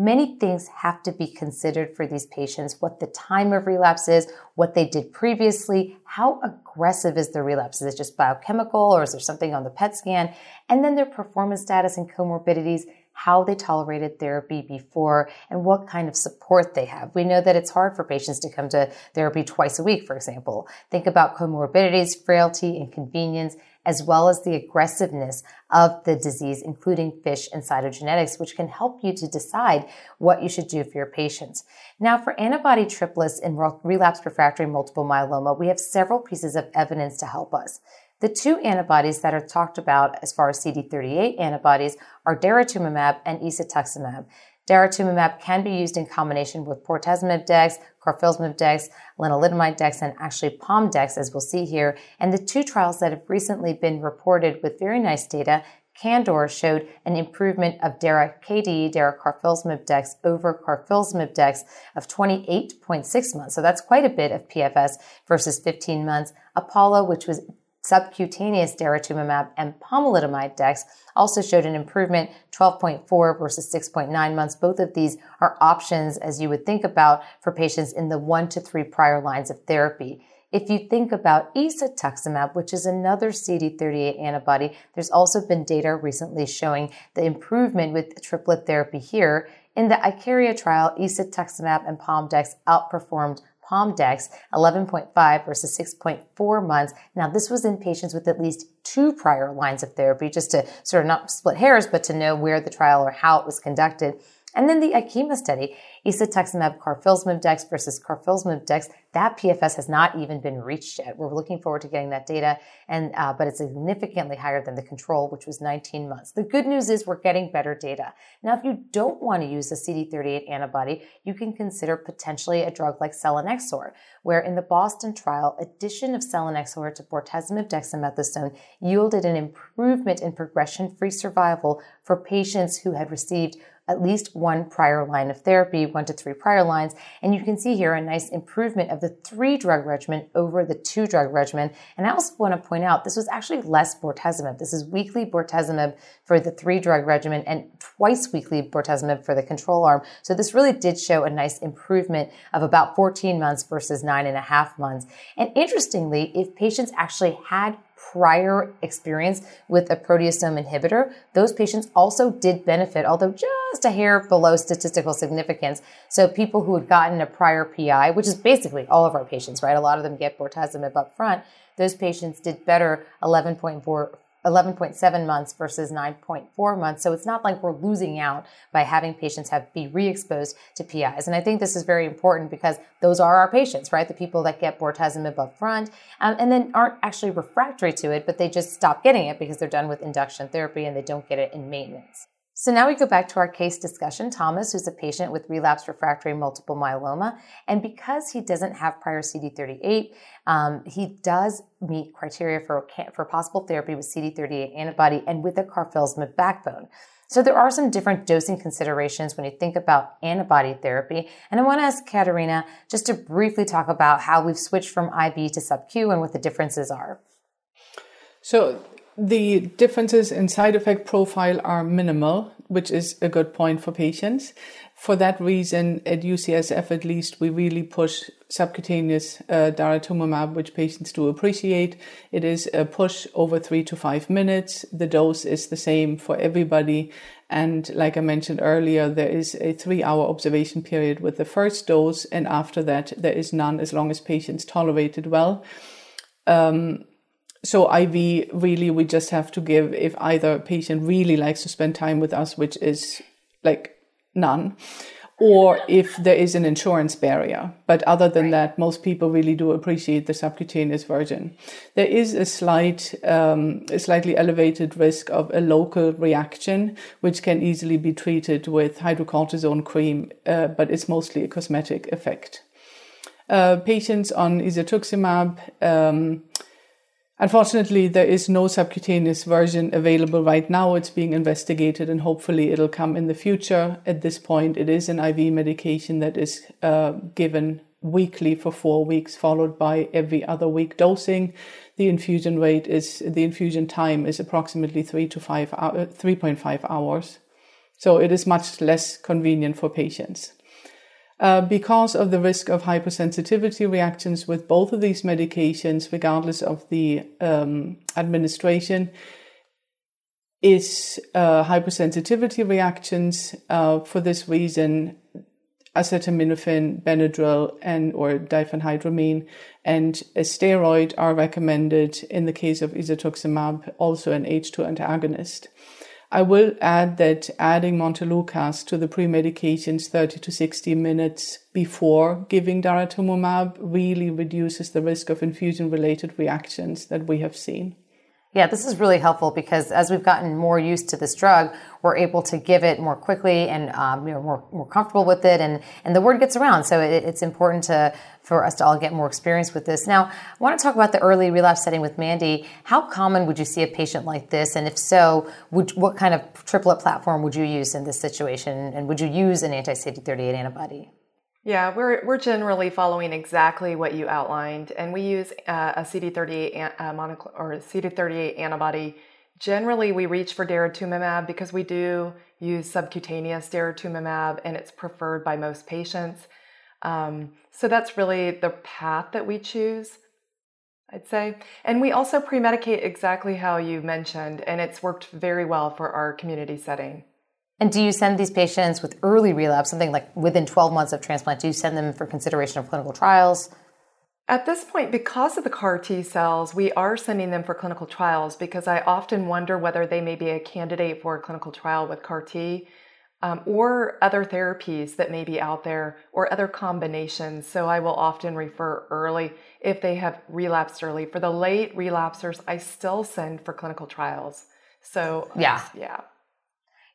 Many things have to be considered for these patients what the time of relapse is, what they did previously, how aggressive is the relapse? Is it just biochemical or is there something on the PET scan? And then their performance status and comorbidities, how they tolerated therapy before, and what kind of support they have. We know that it's hard for patients to come to therapy twice a week, for example. Think about comorbidities, frailty, inconvenience, as well as the aggressiveness of the disease, including FISH and cytogenetics, which can help you to decide what you should do for your patients. Now, for antibody triplets in relapsed refractory multiple myeloma, we have several pieces of evidence to help us. The two antibodies that are talked about as far as CD38 antibodies are daratumumab and isatuximab. Daratumumab can be used in combination with bortezomib dex, carfilzomib dex, lenalidomide dex, and actually pom dex, as we'll see here. And the two trials that have recently been reported with very nice data Candor showed an improvement of DARA KD, DARA carfilzomib dex over carfilzomib dex of 28.6 months. So that's quite a bit of PFS versus 15 months. Apollo, which was subcutaneous daratumumab and pomalidomide dex also showed an improvement 12.4 versus 6.9 months. Both of these are options as you would think about for patients in the one to three prior lines of therapy. If you think about isatuximab, which is another CD38 antibody, there's also been data recently showing the improvement with triplet therapy here. In the ICARIA trial, isatuximab and PomDex outperformed PomDex, 11.5 versus 6.4 months. Now, this was in patients with at least two prior lines of therapy, just to sort of not split hairs, but to know where the trial or how it was conducted. And then the IKEMA study, isatuximab carfilzomib dex versus carfilzomib dex, that PFS has not even been reached yet. We're looking forward to getting that data, and uh, but it's significantly higher than the control, which was 19 months. The good news is we're getting better data. Now, if you don't want to use a CD38 antibody, you can consider potentially a drug like selinexor, where in the Boston trial, addition of selinexor to bortezomib dexamethasone yielded an improvement in progression-free survival for patients who had received at least one prior line of therapy, one to three prior lines. And you can see here a nice improvement of the three drug regimen over the two drug regimen. And I also want to point out this was actually less bortezomib. This is weekly bortezomib for the three drug regimen and twice weekly bortezomib for the control arm. So this really did show a nice improvement of about 14 months versus nine and a half months. And interestingly, if patients actually had prior experience with a proteasome inhibitor, those patients also did benefit, although just a hair below statistical significance. So people who had gotten a prior PI, which is basically all of our patients, right? A lot of them get bortezomib up front. Those patients did better 11.4 11.7 months versus 9.4 months. So it's not like we're losing out by having patients have be re-exposed to PIs. And I think this is very important because those are our patients, right? The people that get bortezomib up front um, and then aren't actually refractory to it, but they just stop getting it because they're done with induction therapy and they don't get it in maintenance. So now we go back to our case discussion. Thomas, who's a patient with relapsed refractory multiple myeloma, and because he doesn't have prior CD38, um, he does meet criteria for, for possible therapy with CD38 antibody and with a carfilzomib backbone. So there are some different dosing considerations when you think about antibody therapy. And I want to ask Katerina just to briefly talk about how we've switched from IV to sub-Q and what the differences are. So the differences in side effect profile are minimal, which is a good point for patients. For that reason, at UCSF at least, we really push subcutaneous uh, daratumumab, which patients do appreciate. It is a push over three to five minutes. The dose is the same for everybody. And like I mentioned earlier, there is a three hour observation period with the first dose. And after that, there is none as long as patients tolerate it well. Um, so IV really we just have to give if either patient really likes to spend time with us, which is like none, or if there is an insurance barrier. But other than right. that, most people really do appreciate the subcutaneous version. There is a slight, um, a slightly elevated risk of a local reaction, which can easily be treated with hydrocortisone cream, uh, but it's mostly a cosmetic effect. Uh, patients on isatuximab. Um, Unfortunately, there is no subcutaneous version available right now. It's being investigated and hopefully it'll come in the future. At this point, it is an IV medication that is uh, given weekly for four weeks, followed by every other week dosing. The infusion rate is, the infusion time is approximately three to five, uh, 3.5 hours. So it is much less convenient for patients. Uh, because of the risk of hypersensitivity reactions with both of these medications, regardless of the um, administration, is uh, hypersensitivity reactions. Uh, for this reason, acetaminophen, Benadryl, and or diphenhydramine and a steroid are recommended in the case of isatuximab, also an H2 antagonist. I will add that adding montelukast to the pre-medications 30 to 60 minutes before giving daratumumab really reduces the risk of infusion-related reactions that we have seen. Yeah, this is really helpful because as we've gotten more used to this drug, we're able to give it more quickly and um, you know more more comfortable with it, and and the word gets around. So it, it's important to for us to all get more experience with this. Now, I want to talk about the early relapse setting with Mandy. How common would you see a patient like this, and if so, would, what kind of triplet platform would you use in this situation, and would you use an anti CD38 antibody? Yeah, we're, we're generally following exactly what you outlined, and we use uh, a CD38 uh, monocl- or CD38 antibody. Generally, we reach for daratumumab because we do use subcutaneous daratumumab, and it's preferred by most patients. Um, so that's really the path that we choose, I'd say. And we also pre-medicate exactly how you mentioned, and it's worked very well for our community setting. And do you send these patients with early relapse, something like within 12 months of transplant, do you send them for consideration of clinical trials? At this point, because of the CAR T cells, we are sending them for clinical trials because I often wonder whether they may be a candidate for a clinical trial with CAR T um, or other therapies that may be out there or other combinations. So I will often refer early if they have relapsed early. For the late relapsers, I still send for clinical trials. So yeah, yeah.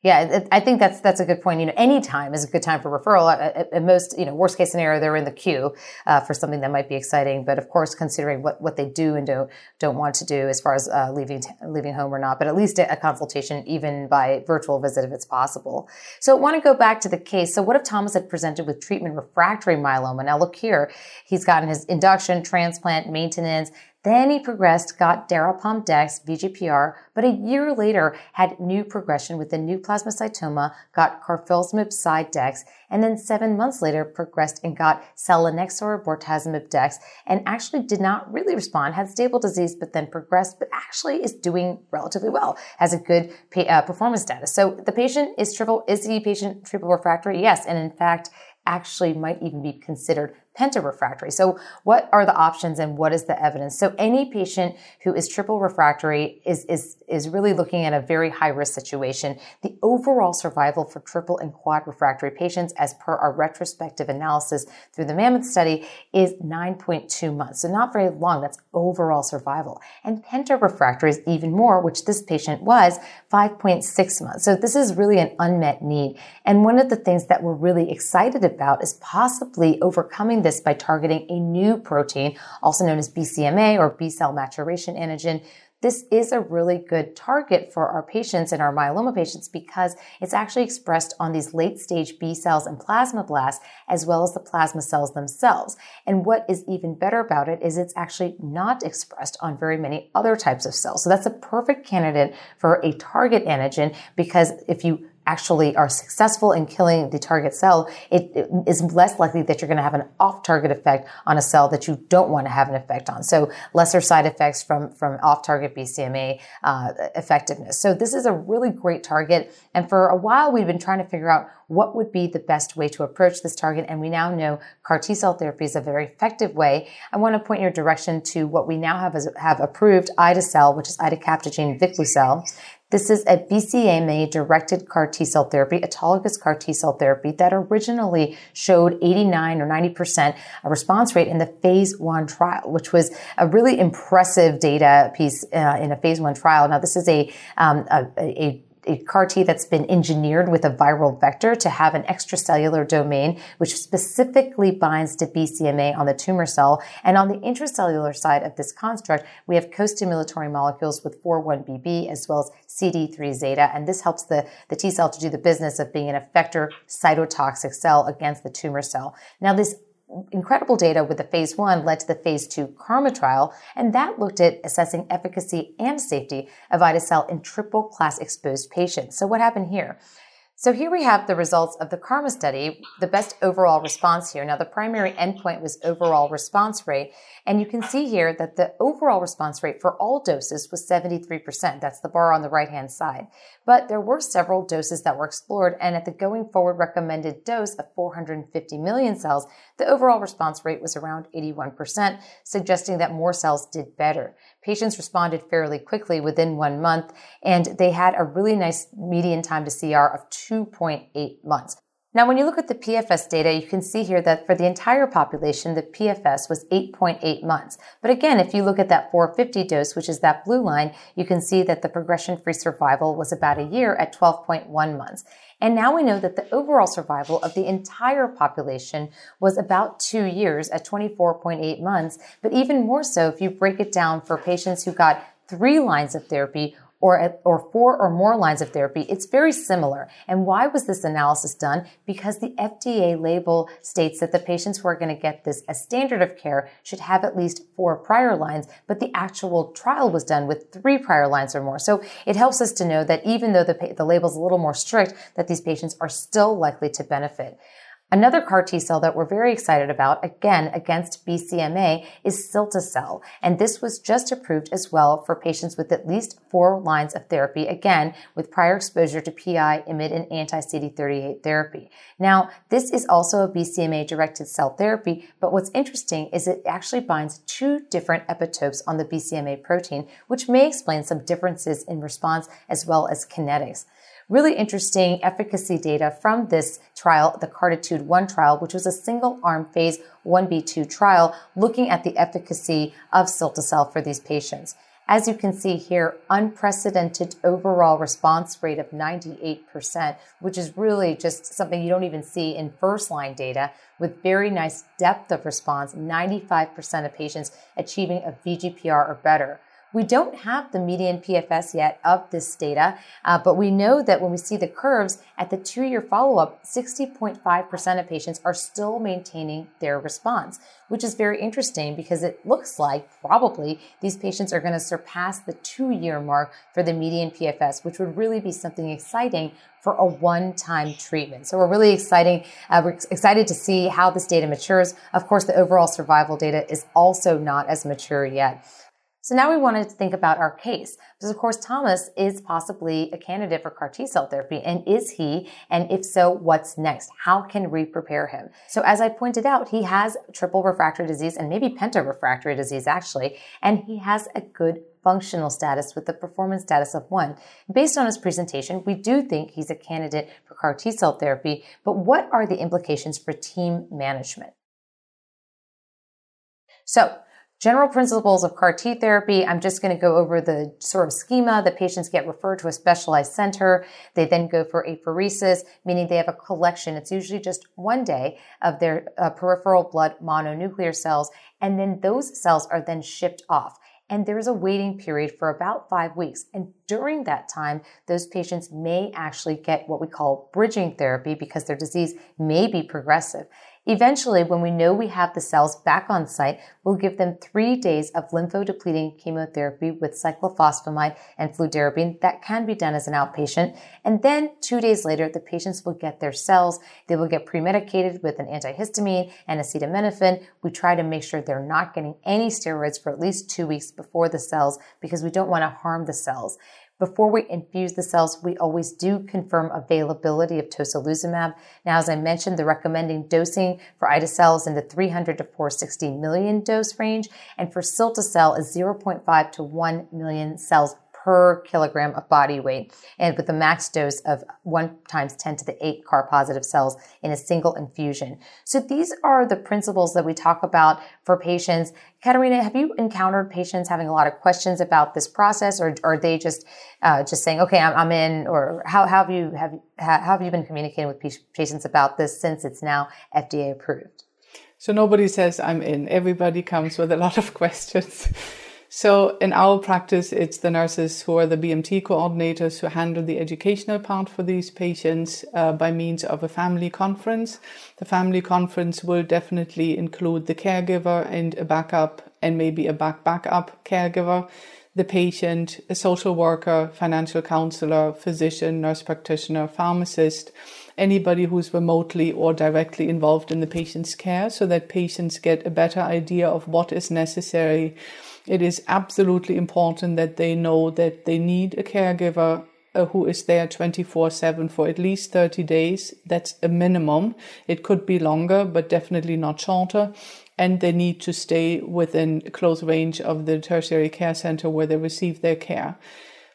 Yeah, I think that's that's a good point. You know, any time is a good time for referral. At, at most, you know, worst case scenario, they're in the queue uh, for something that might be exciting. But of course, considering what, what they do and don't don't want to do as far as uh, leaving leaving home or not, but at least a, a consultation, even by virtual visit, if it's possible. So, I want to go back to the case. So, what if Thomas had presented with treatment refractory myeloma? Now, look here, he's gotten his induction, transplant, maintenance. Then he progressed, got Darapom Dex, VGPR, but a year later had new progression with a new plasmacytoma, got carfilzomib side Dex, and then seven months later progressed and got selinexor bortezomib Dex, and actually did not really respond, had stable disease, but then progressed, but actually is doing relatively well, has a good uh, performance status. So the patient is triple, is the patient triple refractory? Yes, and in fact, actually might even be considered pentarefractory. So what are the options and what is the evidence? So any patient who is triple refractory is, is, is really looking at a very high risk situation. The overall survival for triple and quad refractory patients, as per our retrospective analysis through the Mammoth study, is 9.2 months. So not very long. That's overall survival. And pentarefractory is even more, which this patient was 5.6 months. So this is really an unmet need. And one of the things that we're really excited about is possibly overcoming this by targeting a new protein, also known as BCMA or B cell maturation antigen. This is a really good target for our patients and our myeloma patients because it's actually expressed on these late stage B cells and plasmablasts as well as the plasma cells themselves. And what is even better about it is it's actually not expressed on very many other types of cells. So that's a perfect candidate for a target antigen because if you actually are successful in killing the target cell, it, it is less likely that you're going to have an off-target effect on a cell that you don't want to have an effect on. So lesser side effects from, from off-target BCMA uh, effectiveness. So this is a really great target. And for a while, we've been trying to figure out what would be the best way to approach this target. And we now know CAR T cell therapy is a very effective way. I want to point your direction to what we now have as, have approved ide-cel, which is idecabtagene vicleucel. This is a BCMA directed CAR T cell therapy, autologous CAR T cell therapy that originally showed 89 or 90% response rate in the phase one trial, which was a really impressive data piece uh, in a phase one trial. Now, this is a, um, a, a a CAR T that's been engineered with a viral vector to have an extracellular domain, which specifically binds to BCMA on the tumor cell. And on the intracellular side of this construct, we have co-stimulatory molecules with 4-1BB as well as CD3 zeta. And this helps the, the T cell to do the business of being an effector cytotoxic cell against the tumor cell. Now, this incredible data with the phase one led to the phase two KarMMa trial, and that looked at assessing efficacy and safety of ide-cel in triple class exposed patients. So what happened here? So here we have the results of the KarMMa study, the best overall response here. Now the primary endpoint was overall response rate, and you can see here that the overall response rate for all doses was 73%. That's the bar on the right-hand side. But there were several doses that were explored, and at the going forward recommended dose of 450 million cells, the overall response rate was around 81%, suggesting that more cells did better. Patients responded fairly quickly within one month, and they had a really nice median time to CR of 2.8 months. Now, when you look at the PFS data, you can see here that for the entire population, the PFS was 8.8 months. But again, if you look at that 450 dose, which is that blue line, you can see that the progression-free survival was about a year at 12.1 months. And now we know that the overall survival of the entire population was about two years at 24.8 months. But even more so, if you break it down for patients who got three lines of therapy or, or four or more lines of therapy, it's very similar. And why was this analysis done? Because the FDA label states that the patients who are going to get this as standard of care should have at least four prior lines, but the actual trial was done with three prior lines or more. So it helps us to know that even though the, the label is a little more strict, that these patients are still likely to benefit. Another CAR T cell that we're very excited about, again, against BCMA, is cilta-cel. And this was just approved as well for patients with at least four lines of therapy, again, with prior exposure to PI, IMiD, and anti-CD38 therapy. Now, this is also a BCMA-directed cell therapy, but what's interesting is it actually binds two different epitopes on the BCMA protein, which may explain some differences in response as well as kinetics really interesting efficacy data from this trial, the Cartitude 1 trial, which was a single arm phase 1b2 trial looking at the efficacy of cilta-cel for these patients. As you can see here, unprecedented overall response rate of 98%, which is really just something you don't even see in first line data with very nice depth of response, 95% of patients achieving a VGPR or better. We don't have the median PFS yet of this data, uh, but we know that when we see the curves at the two year follow up, 60.5% of patients are still maintaining their response, which is very interesting because it looks like probably these patients are going to surpass the two year mark for the median PFS, which would really be something exciting for a one-time treatment. So we're really exciting. Uh, we're excited to see how this data matures. Of course, the overall survival data is also not as mature yet. So now we wanted to think about our case. Because of course, Thomas is possibly a candidate for CAR T cell therapy. And is he? And if so, what's next? How can we prepare him? So as I pointed out, he has triple refractory disease and maybe penta-refractory disease actually. And he has a good functional status with the performance status of one. Based on his presentation, we do think he's a candidate for CAR T cell therapy, but what are the implications for team management? So General principles of CAR T therapy. I'm just going to go over the sort of schema. The patients get referred to a specialized center. They then go for apheresis, meaning they have a collection. It's usually just one day of their uh, peripheral blood mononuclear cells. And then those cells are then shipped off. And there's a waiting period for about five weeks. And during that time, those patients may actually get what we call bridging therapy because their disease may be progressive. Eventually, when we know we have the cells back on site, we'll give them three days of lymphodepleting chemotherapy with cyclophosphamide and fludarabine. That can be done as an outpatient. And then two days later, the patients will get their cells. They will get premedicated with an antihistamine and acetaminophen. We try to make sure they're not getting any steroids for at least two weeks before the cells because we don't want to harm the cells. Before we infuse the cells, we always do confirm availability of tocilizumab. Now, as I mentioned, the recommending dosing for is in the 300 to 460 million dose range, and for cilta-cel is 0.5 to 1 million cells per kilogram of body weight and with a max dose of 1 times 10 to the 8 CAR positive cells in a single infusion. So these are the principles that we talk about for patients. Katerina, have you encountered patients having a lot of questions about this process or, are they just uh, just saying, okay, I'm, I'm, in or how, how have you have, how have you been communicating with patients about this since it's now FDA approved? So nobody says I'm in. Everybody comes with a lot of <laughs> questions. So in our practice, it's the nurses who are the BMT coordinators who handle the educational part for these patients uh, by means of a family conference. The family conference will definitely include the caregiver and a backup and maybe a back backup caregiver, the patient, a social worker, financial counselor, physician, nurse practitioner, pharmacist, anybody who's remotely or directly involved in the patient's care so that patients get a better idea of what is necessary it is absolutely important that they know that they need a caregiver uh, who is there 24 7 for at least 30 days. That's a minimum. It could be longer, but definitely not shorter. And they need to stay within close range of the tertiary care center where they receive their care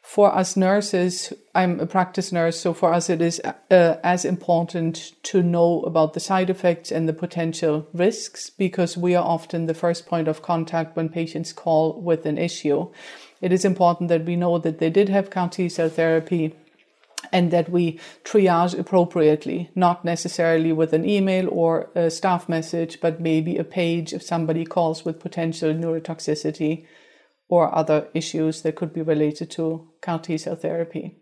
for us nurses, I'm a practice nurse, so for us it is uh, as important to know about the side effects and the potential risks because we are often the first point of contact when patients call with an issue. It is important that we know that they did have CAR T cell therapy and that we triage appropriately, not necessarily with an email or a staff message, but maybe a page if somebody calls with potential neurotoxicity or other issues that could be related to CAR T cell therapy.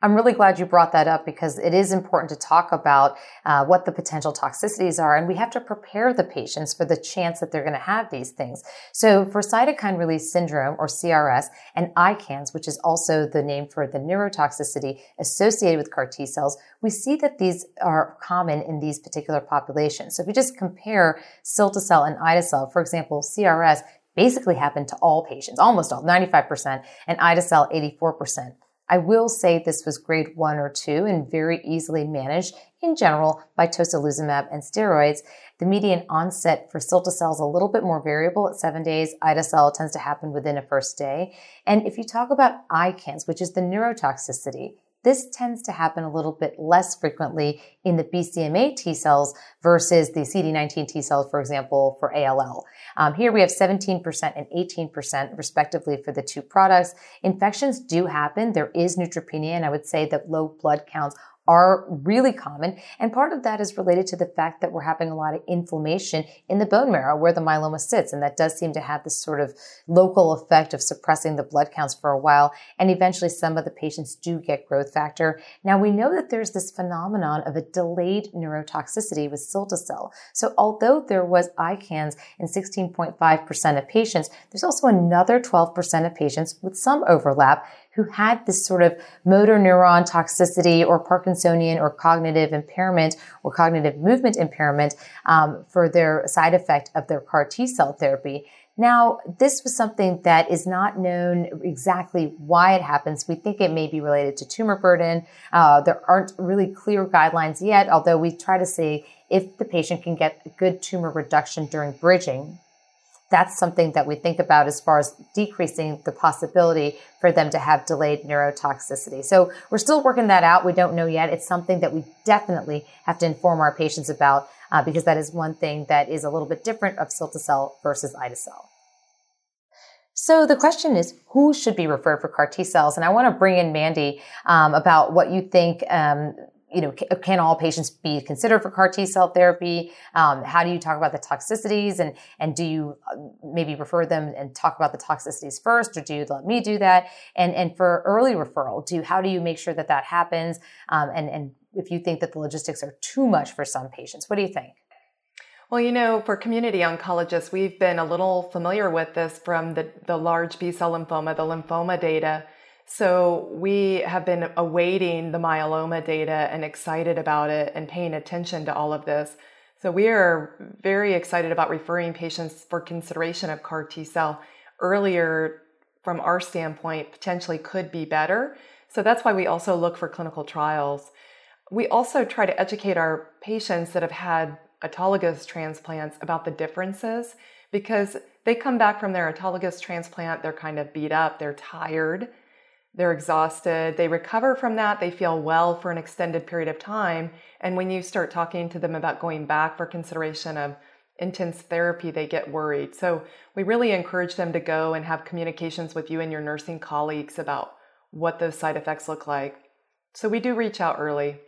I'm really glad you brought that up because it is important to talk about uh, what the potential toxicities are, and we have to prepare the patients for the chance that they're going to have these things. So, for cytokine release syndrome or CRS and ICANS, which is also the name for the neurotoxicity associated with CAR T cells, we see that these are common in these particular populations. So, if you just compare cilta-cel and ide-cel, for example, CRS basically happened to all patients, almost all, 95%, and ide-cel 84%. I will say this was grade one or two and very easily managed in general by tocilizumab and steroids. The median onset for cilta-cel is a little bit more variable at seven days. Ide-cel tends to happen within a first day. And if you talk about ICANS, which is the neurotoxicity, this tends to happen a little bit less frequently in the BCMA T cells versus the CD19 T cells, for example, for ALL. Um, here we have 17% and 18% respectively for the two products. Infections do happen. There is neutropenia, and I would say that low blood counts are really common. And part of that is related to the fact that we're having a lot of inflammation in the bone marrow where the myeloma sits. And that does seem to have this sort of local effect of suppressing the blood counts for a while. And eventually some of the patients do get growth factor. Now we know that there's this phenomenon of a delayed neurotoxicity with cilta-cel. So although there was ICANS in 16.5% of patients, there's also another 12% of patients with some overlap who had this sort of motor neuron toxicity or Parkinsonian or cognitive impairment or cognitive movement impairment um, for their side effect of their CAR T cell therapy. Now, this was something that is not known exactly why it happens. We think it may be related to tumor burden. Uh, there aren't really clear guidelines yet, although we try to see if the patient can get good tumor reduction during bridging. That's something that we think about as far as decreasing the possibility for them to have delayed neurotoxicity. So we're still working that out. We don't know yet. It's something that we definitely have to inform our patients about uh, because that is one thing that is a little bit different of cilta-cel versus ide-cel. So the question is, who should be referred for CAR T cells? And I want to bring in Mandy um, about what you think. Um, you know, can all patients be considered for CAR T cell therapy? Um, how do you talk about the toxicities, and and do you uh, maybe refer them and talk about the toxicities first, or do you let me do that? And and for early referral, do how do you make sure that that happens? Um, and and if you think that the logistics are too much for some patients. What do you think? Well, you know, for community oncologists, we've been a little familiar with this from the, the large B cell lymphoma, the lymphoma data. So we have been awaiting the myeloma data and excited about it and paying attention to all of this. So we are very excited about referring patients for consideration of CAR T cell earlier from our standpoint potentially could be better. So that's why we also look for clinical trials. We also try to educate our patients that have had autologous transplants about the differences because they come back from their autologous transplant, they're kind of beat up, they're tired, they're exhausted, they recover from that, they feel well for an extended period of time. And when you start talking to them about going back for consideration of intense therapy, they get worried. So we really encourage them to go and have communications with you and your nursing colleagues about what those side effects look like. So we do reach out early.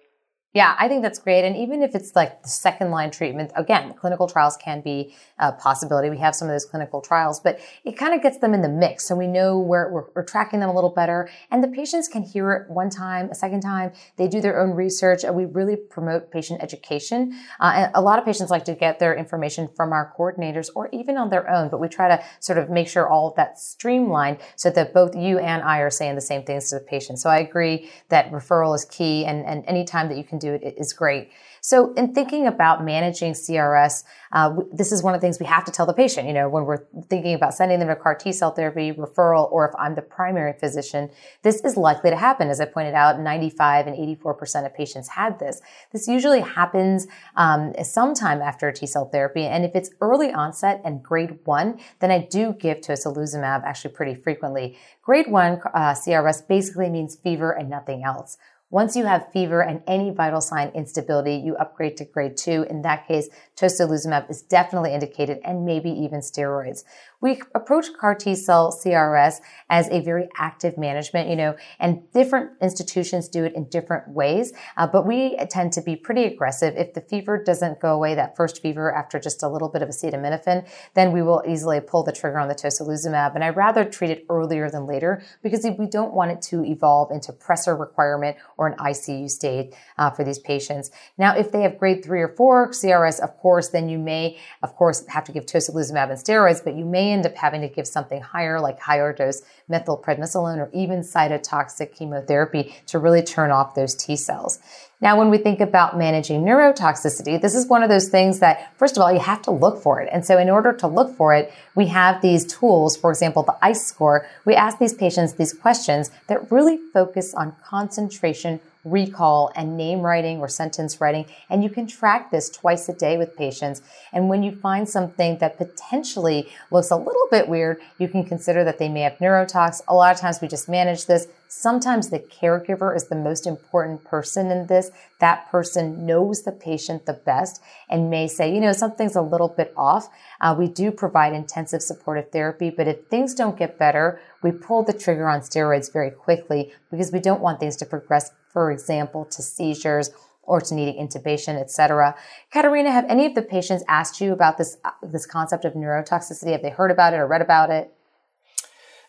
Yeah, I think that's great. And even if it's like the second line treatment, again, clinical trials can be a possibility. We have some of those clinical trials, but it kind of gets them in the mix. So we know where we're, we're, tracking them a little better. And the patients can hear it one time, a second time. They do their own research and we really promote patient education. Uh, and a lot of patients like to get their information from our coordinators or even on their own, but we try to sort of make sure all of that's streamlined so that both you and I are saying the same things to the patient. So I agree that referral is key and, and anytime that you can do it is great. So in thinking about managing CRS, uh, this is one of the things we have to tell the patient, you know, when we're thinking about sending them to CAR T cell therapy referral, or if I'm the primary physician, this is likely to happen. As I pointed out, 95 and 84% of patients had this. This usually happens um, sometime after T cell therapy. And if it's early onset and grade one, then I do give tocilizumab actually pretty frequently. Grade one uh, CRS basically means fever and nothing else. Once you have fever and any vital sign instability, you upgrade to grade two. In that case, tocilizumab is definitely indicated and maybe even steroids. We approach CAR T cell CRS as a very active management, you know, and different institutions do it in different ways. Uh, but we tend to be pretty aggressive. If the fever doesn't go away, that first fever after just a little bit of acetaminophen, then we will easily pull the trigger on the tocilizumab. And I'd rather treat it earlier than later because we don't want it to evolve into pressor requirement or an ICU state uh, for these patients. Now, if they have grade three or four CRS, of course, then you may, of course, have to give tocilizumab and steroids, but you may end up having to give something higher, like higher dose methylprednisolone or even cytotoxic chemotherapy to really turn off those T cells. Now, when we think about managing neurotoxicity, this is one of those things that, first of all, you have to look for it. And so in order to look for it, we have these tools, for example, the ICE score. We ask these patients these questions that really focus on concentration recall and name writing or sentence writing. And you can track this twice a day with patients. And when you find something that potentially looks a little bit weird, you can consider that they may have neurotox. A lot of times we just manage this. Sometimes the caregiver is the most important person in this. That person knows the patient the best and may say, you know, something's a little bit off. Uh, we do provide intensive supportive therapy, but if things don't get better, we pull the trigger on steroids very quickly because we don't want things to progress for example, to seizures or to needing intubation, etc. Katerina, have any of the patients asked you about this this concept of neurotoxicity? Have they heard about it or read about it?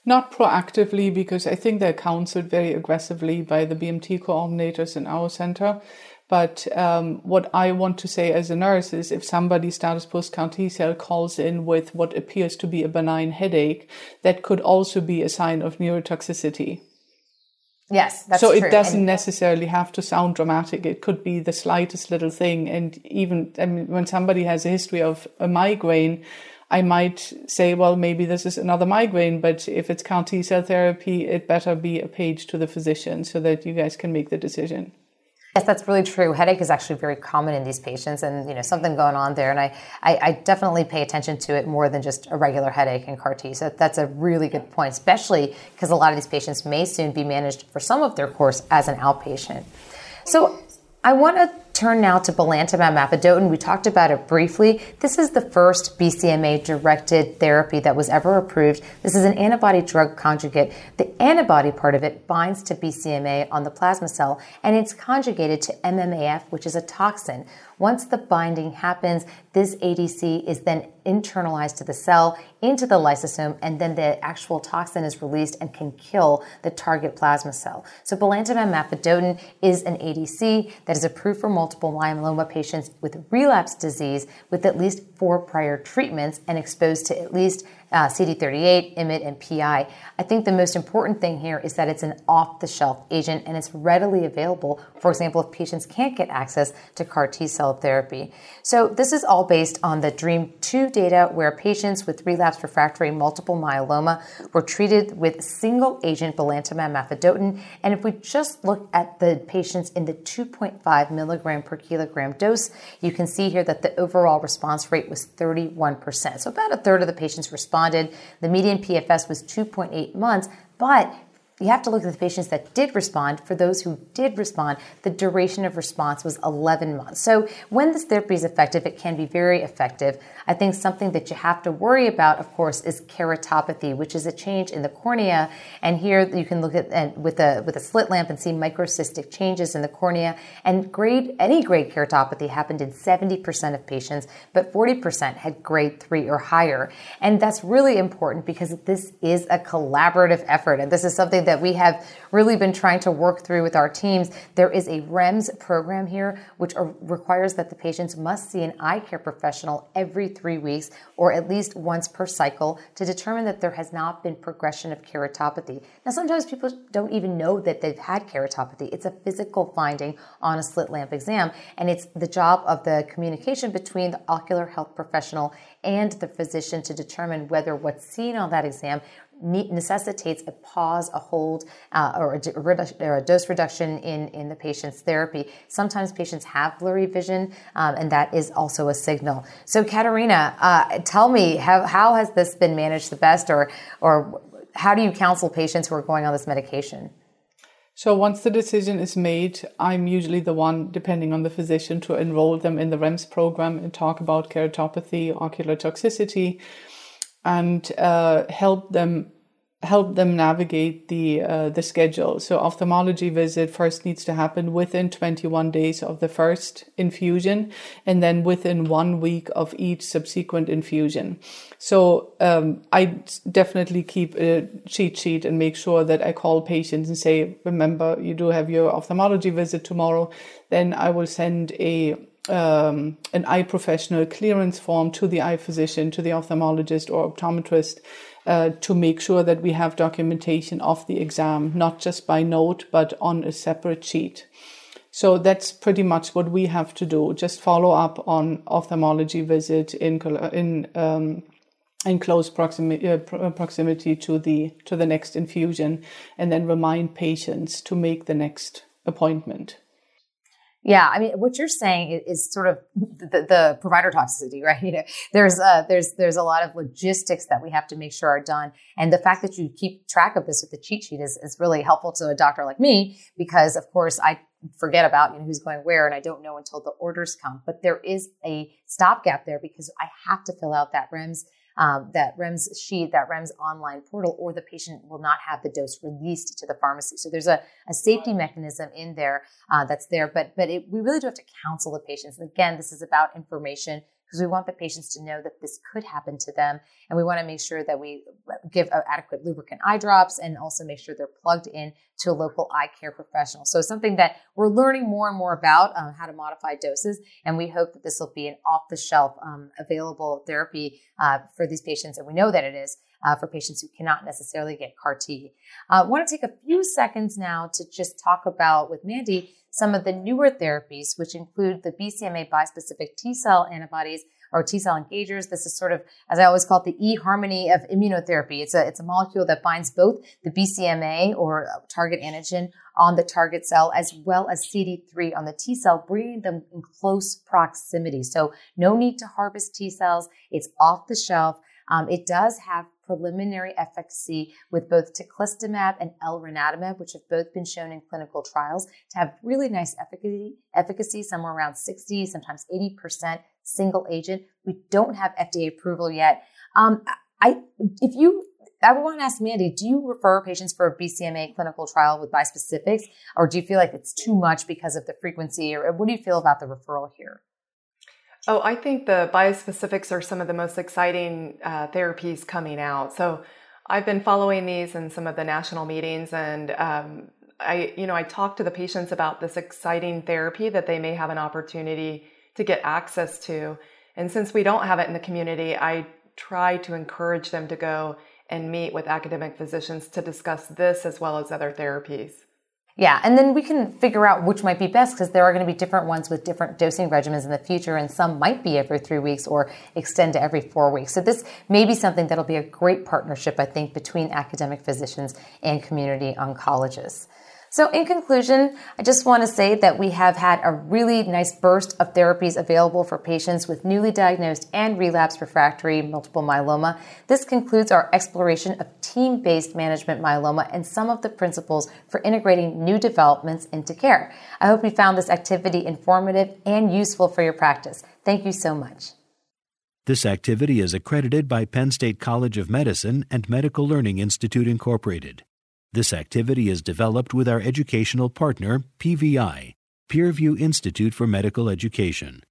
Not proactively, because I think they're counseled very aggressively by the BMT coordinators in our center. But um, what I want to say as a nurse is if somebody status post CAR T cell calls in with what appears to be a benign headache, that could also be a sign of neurotoxicity. Yes, so true. it doesn't and necessarily have to sound dramatic. It could be the slightest little thing. And even I mean, when somebody has a history of a migraine, I might say, well, maybe this is another migraine, but if it's CAR T cell therapy, it better be a page to the physician so that you guys can make the decision. Yes, that's really true. Headache is actually very common in these patients, and you know something going on there. And I, I, I definitely pay attention to it more than just a regular headache in CAR T. So that's a really good point, especially because a lot of these patients may soon be managed for some of their course as an outpatient. So I want to turn now to belantamab mafodotin. We talked about it briefly. This is the first BCMA directed therapy that was ever approved. This is an antibody drug conjugate. The antibody part of it binds to BCMA on the plasma cell and it's conjugated to MMAF, which is a toxin. Once the binding happens, this ADC is then internalized to the cell into the lysosome, and then the actual toxin is released and can kill the target plasma cell. So, belantamab mafodotin is an ADC that is approved for multiple myeloma patients with relapse disease with at least four prior treatments and exposed to at least uh, CD38, IMiD, and PI. I think the most important thing here is that it's an off the shelf agent and it's readily available, for example, if patients can't get access to CAR T cell therapy. So, this is all based on the DREAMM 2 data where patients with relapsed refractory multiple myeloma were treated with single agent belantamab mafodotin. And if we just look at the patients in the 2.5 milligram per kilogram dose, you can see here that the overall response rate was 31%. So, about a third of the patients responded responded. The median PFS was 2.8 months, but you have to look at the patients that did respond. For those who did respond, the duration of response was 11 months. So when this therapy is effective, it can be very effective. I think something that you have to worry about, of course, is keratopathy, which is a change in the cornea. And here you can look at and with a with a slit lamp and see microcystic changes in the cornea. And grade any grade keratopathy happened in 70% of patients, but 40% had grade three or higher. And that's really important because this is a collaborative effort, and this is something that we have really been trying to work through with our teams. There is a REMS program here, which requires that the patients must see an eye care professional every three weeks or at least once per cycle to determine that there has not been progression of keratopathy. Now, sometimes people don't even know that they've had keratopathy. It's a physical finding on a slit lamp exam, and it's the job of the communication between the ocular health professional and the physician to determine whether what's seen on that exam necessitates a pause, a hold, uh, or, a, or, a, dose reduction in, in the patient's therapy. Sometimes patients have blurry vision, um, and that is also a signal. So, Katerina, uh, tell me, how, how has this been managed the best, or, or how do you counsel patients who are going on this medication? So once the decision is made, I'm usually the one, depending on the physician, to enroll them in the REMS program and talk about keratopathy, ocular toxicity, and uh, help them help them navigate the uh, the schedule. So ophthalmology visit first needs to happen within 21 days of the first infusion, and then within one week of each subsequent infusion. So um, I definitely keep a cheat sheet and make sure that I call patients and say, remember, you do have your ophthalmology visit tomorrow. Then I will send a um, an eye professional clearance form to the eye physician, to the ophthalmologist or optometrist, uh, to make sure that we have documentation of the exam, not just by note, but on a separate sheet. So that's pretty much what we have to do. Just follow up on ophthalmology visit in in um, in close proximity, uh, proximity to the to the next infusion, and then remind patients to make the next appointment. Yeah, I mean, what you're saying is, sort of the, the, provider toxicity, <laughs> right? You know, there's uh, there's there's a lot of logistics that we have to make sure are done, and the fact that you keep track of this with the cheat sheet is is really helpful to a doctor like me because, of course, I forget about you know who's going where, and I don't know until the orders come. But there is a stopgap there because I have to fill out that REMS um, that REMS sheet, that REMS online portal, or the patient will not have the dose released to the pharmacy. So there's a, a safety mechanism in there uh, that's there, but but it, we really do have to counsel the patients. And again, this is about information because we want the patients to know that this could happen to them. And we want to make sure that we give adequate lubricant eye drops and also make sure they're plugged in to a local eye care professional. So something that we're learning more and more about um, how to modify doses. And we hope that this will be an off the shelf um, available therapy uh, for these patients. And we know that it is. Uh, for patients who cannot necessarily get CAR T. Uh, I want to take a few seconds now to just talk about with Mandy some of the newer therapies, which include the BCMA bispecific T cell antibodies, or T cell engagers. This is sort of, as I always call it, the E harmony of immunotherapy. It's a, it's a molecule that binds both the BCMA or target antigen on the target cell as well as CD3 on the T cell, bringing them in close proximity. So no need to harvest T cells. It's off the shelf. Um, it does have preliminary efficacy with both teclistamab and elranatamab, which have both been shown in clinical trials to have really nice efficacy, efficacy somewhere around 60, sometimes 80% single agent. We don't have FDA approval yet. Um, I, if you I want to ask Mandy, do you refer patients for a BCMA clinical trial with bispecifics, or do you feel like it's too much because of the frequency, or what do you feel about the referral here? Oh, I think the biospecifics are some of the most exciting uh, therapies coming out. So I've been following these in some of the national meetings, and um, I, you know, I talk to the patients about this exciting therapy that they may have an opportunity to get access to. And since we don't have it in the community, I try to encourage them to go and meet with academic physicians to discuss this as well as other therapies. Yeah, and then we can figure out which might be best because there are going to be different ones with different dosing regimens in the future, and some might be every three weeks or extend to every four weeks. So, this may be something that'll be a great partnership, I think, between academic physicians and community oncologists. So, in conclusion, I just want to say that we have had a really nice burst of therapies available for patients with newly diagnosed and relapsed refractory multiple myeloma. This concludes our exploration of team based management myeloma and some of the principles for integrating new developments into care. I hope you found this activity informative and useful for your practice. Thank you so much. This activity is accredited by Penn State College of Medicine and Medical Learning Institute, Incorporated. This activity is developed with our educational partner, PVI, Peerview Institute for Medical Education.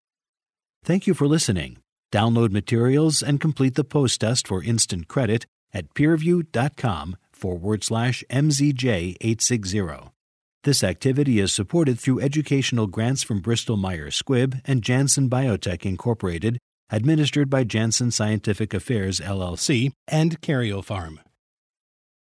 Thank you for listening. Download materials and complete the post test for instant credit at peerview.com forward slash MZJ860. This activity is supported through educational grants from Bristol Myers Squibb and Janssen Biotech Incorporated, administered by Janssen Scientific Affairs LLC and Karyopharm.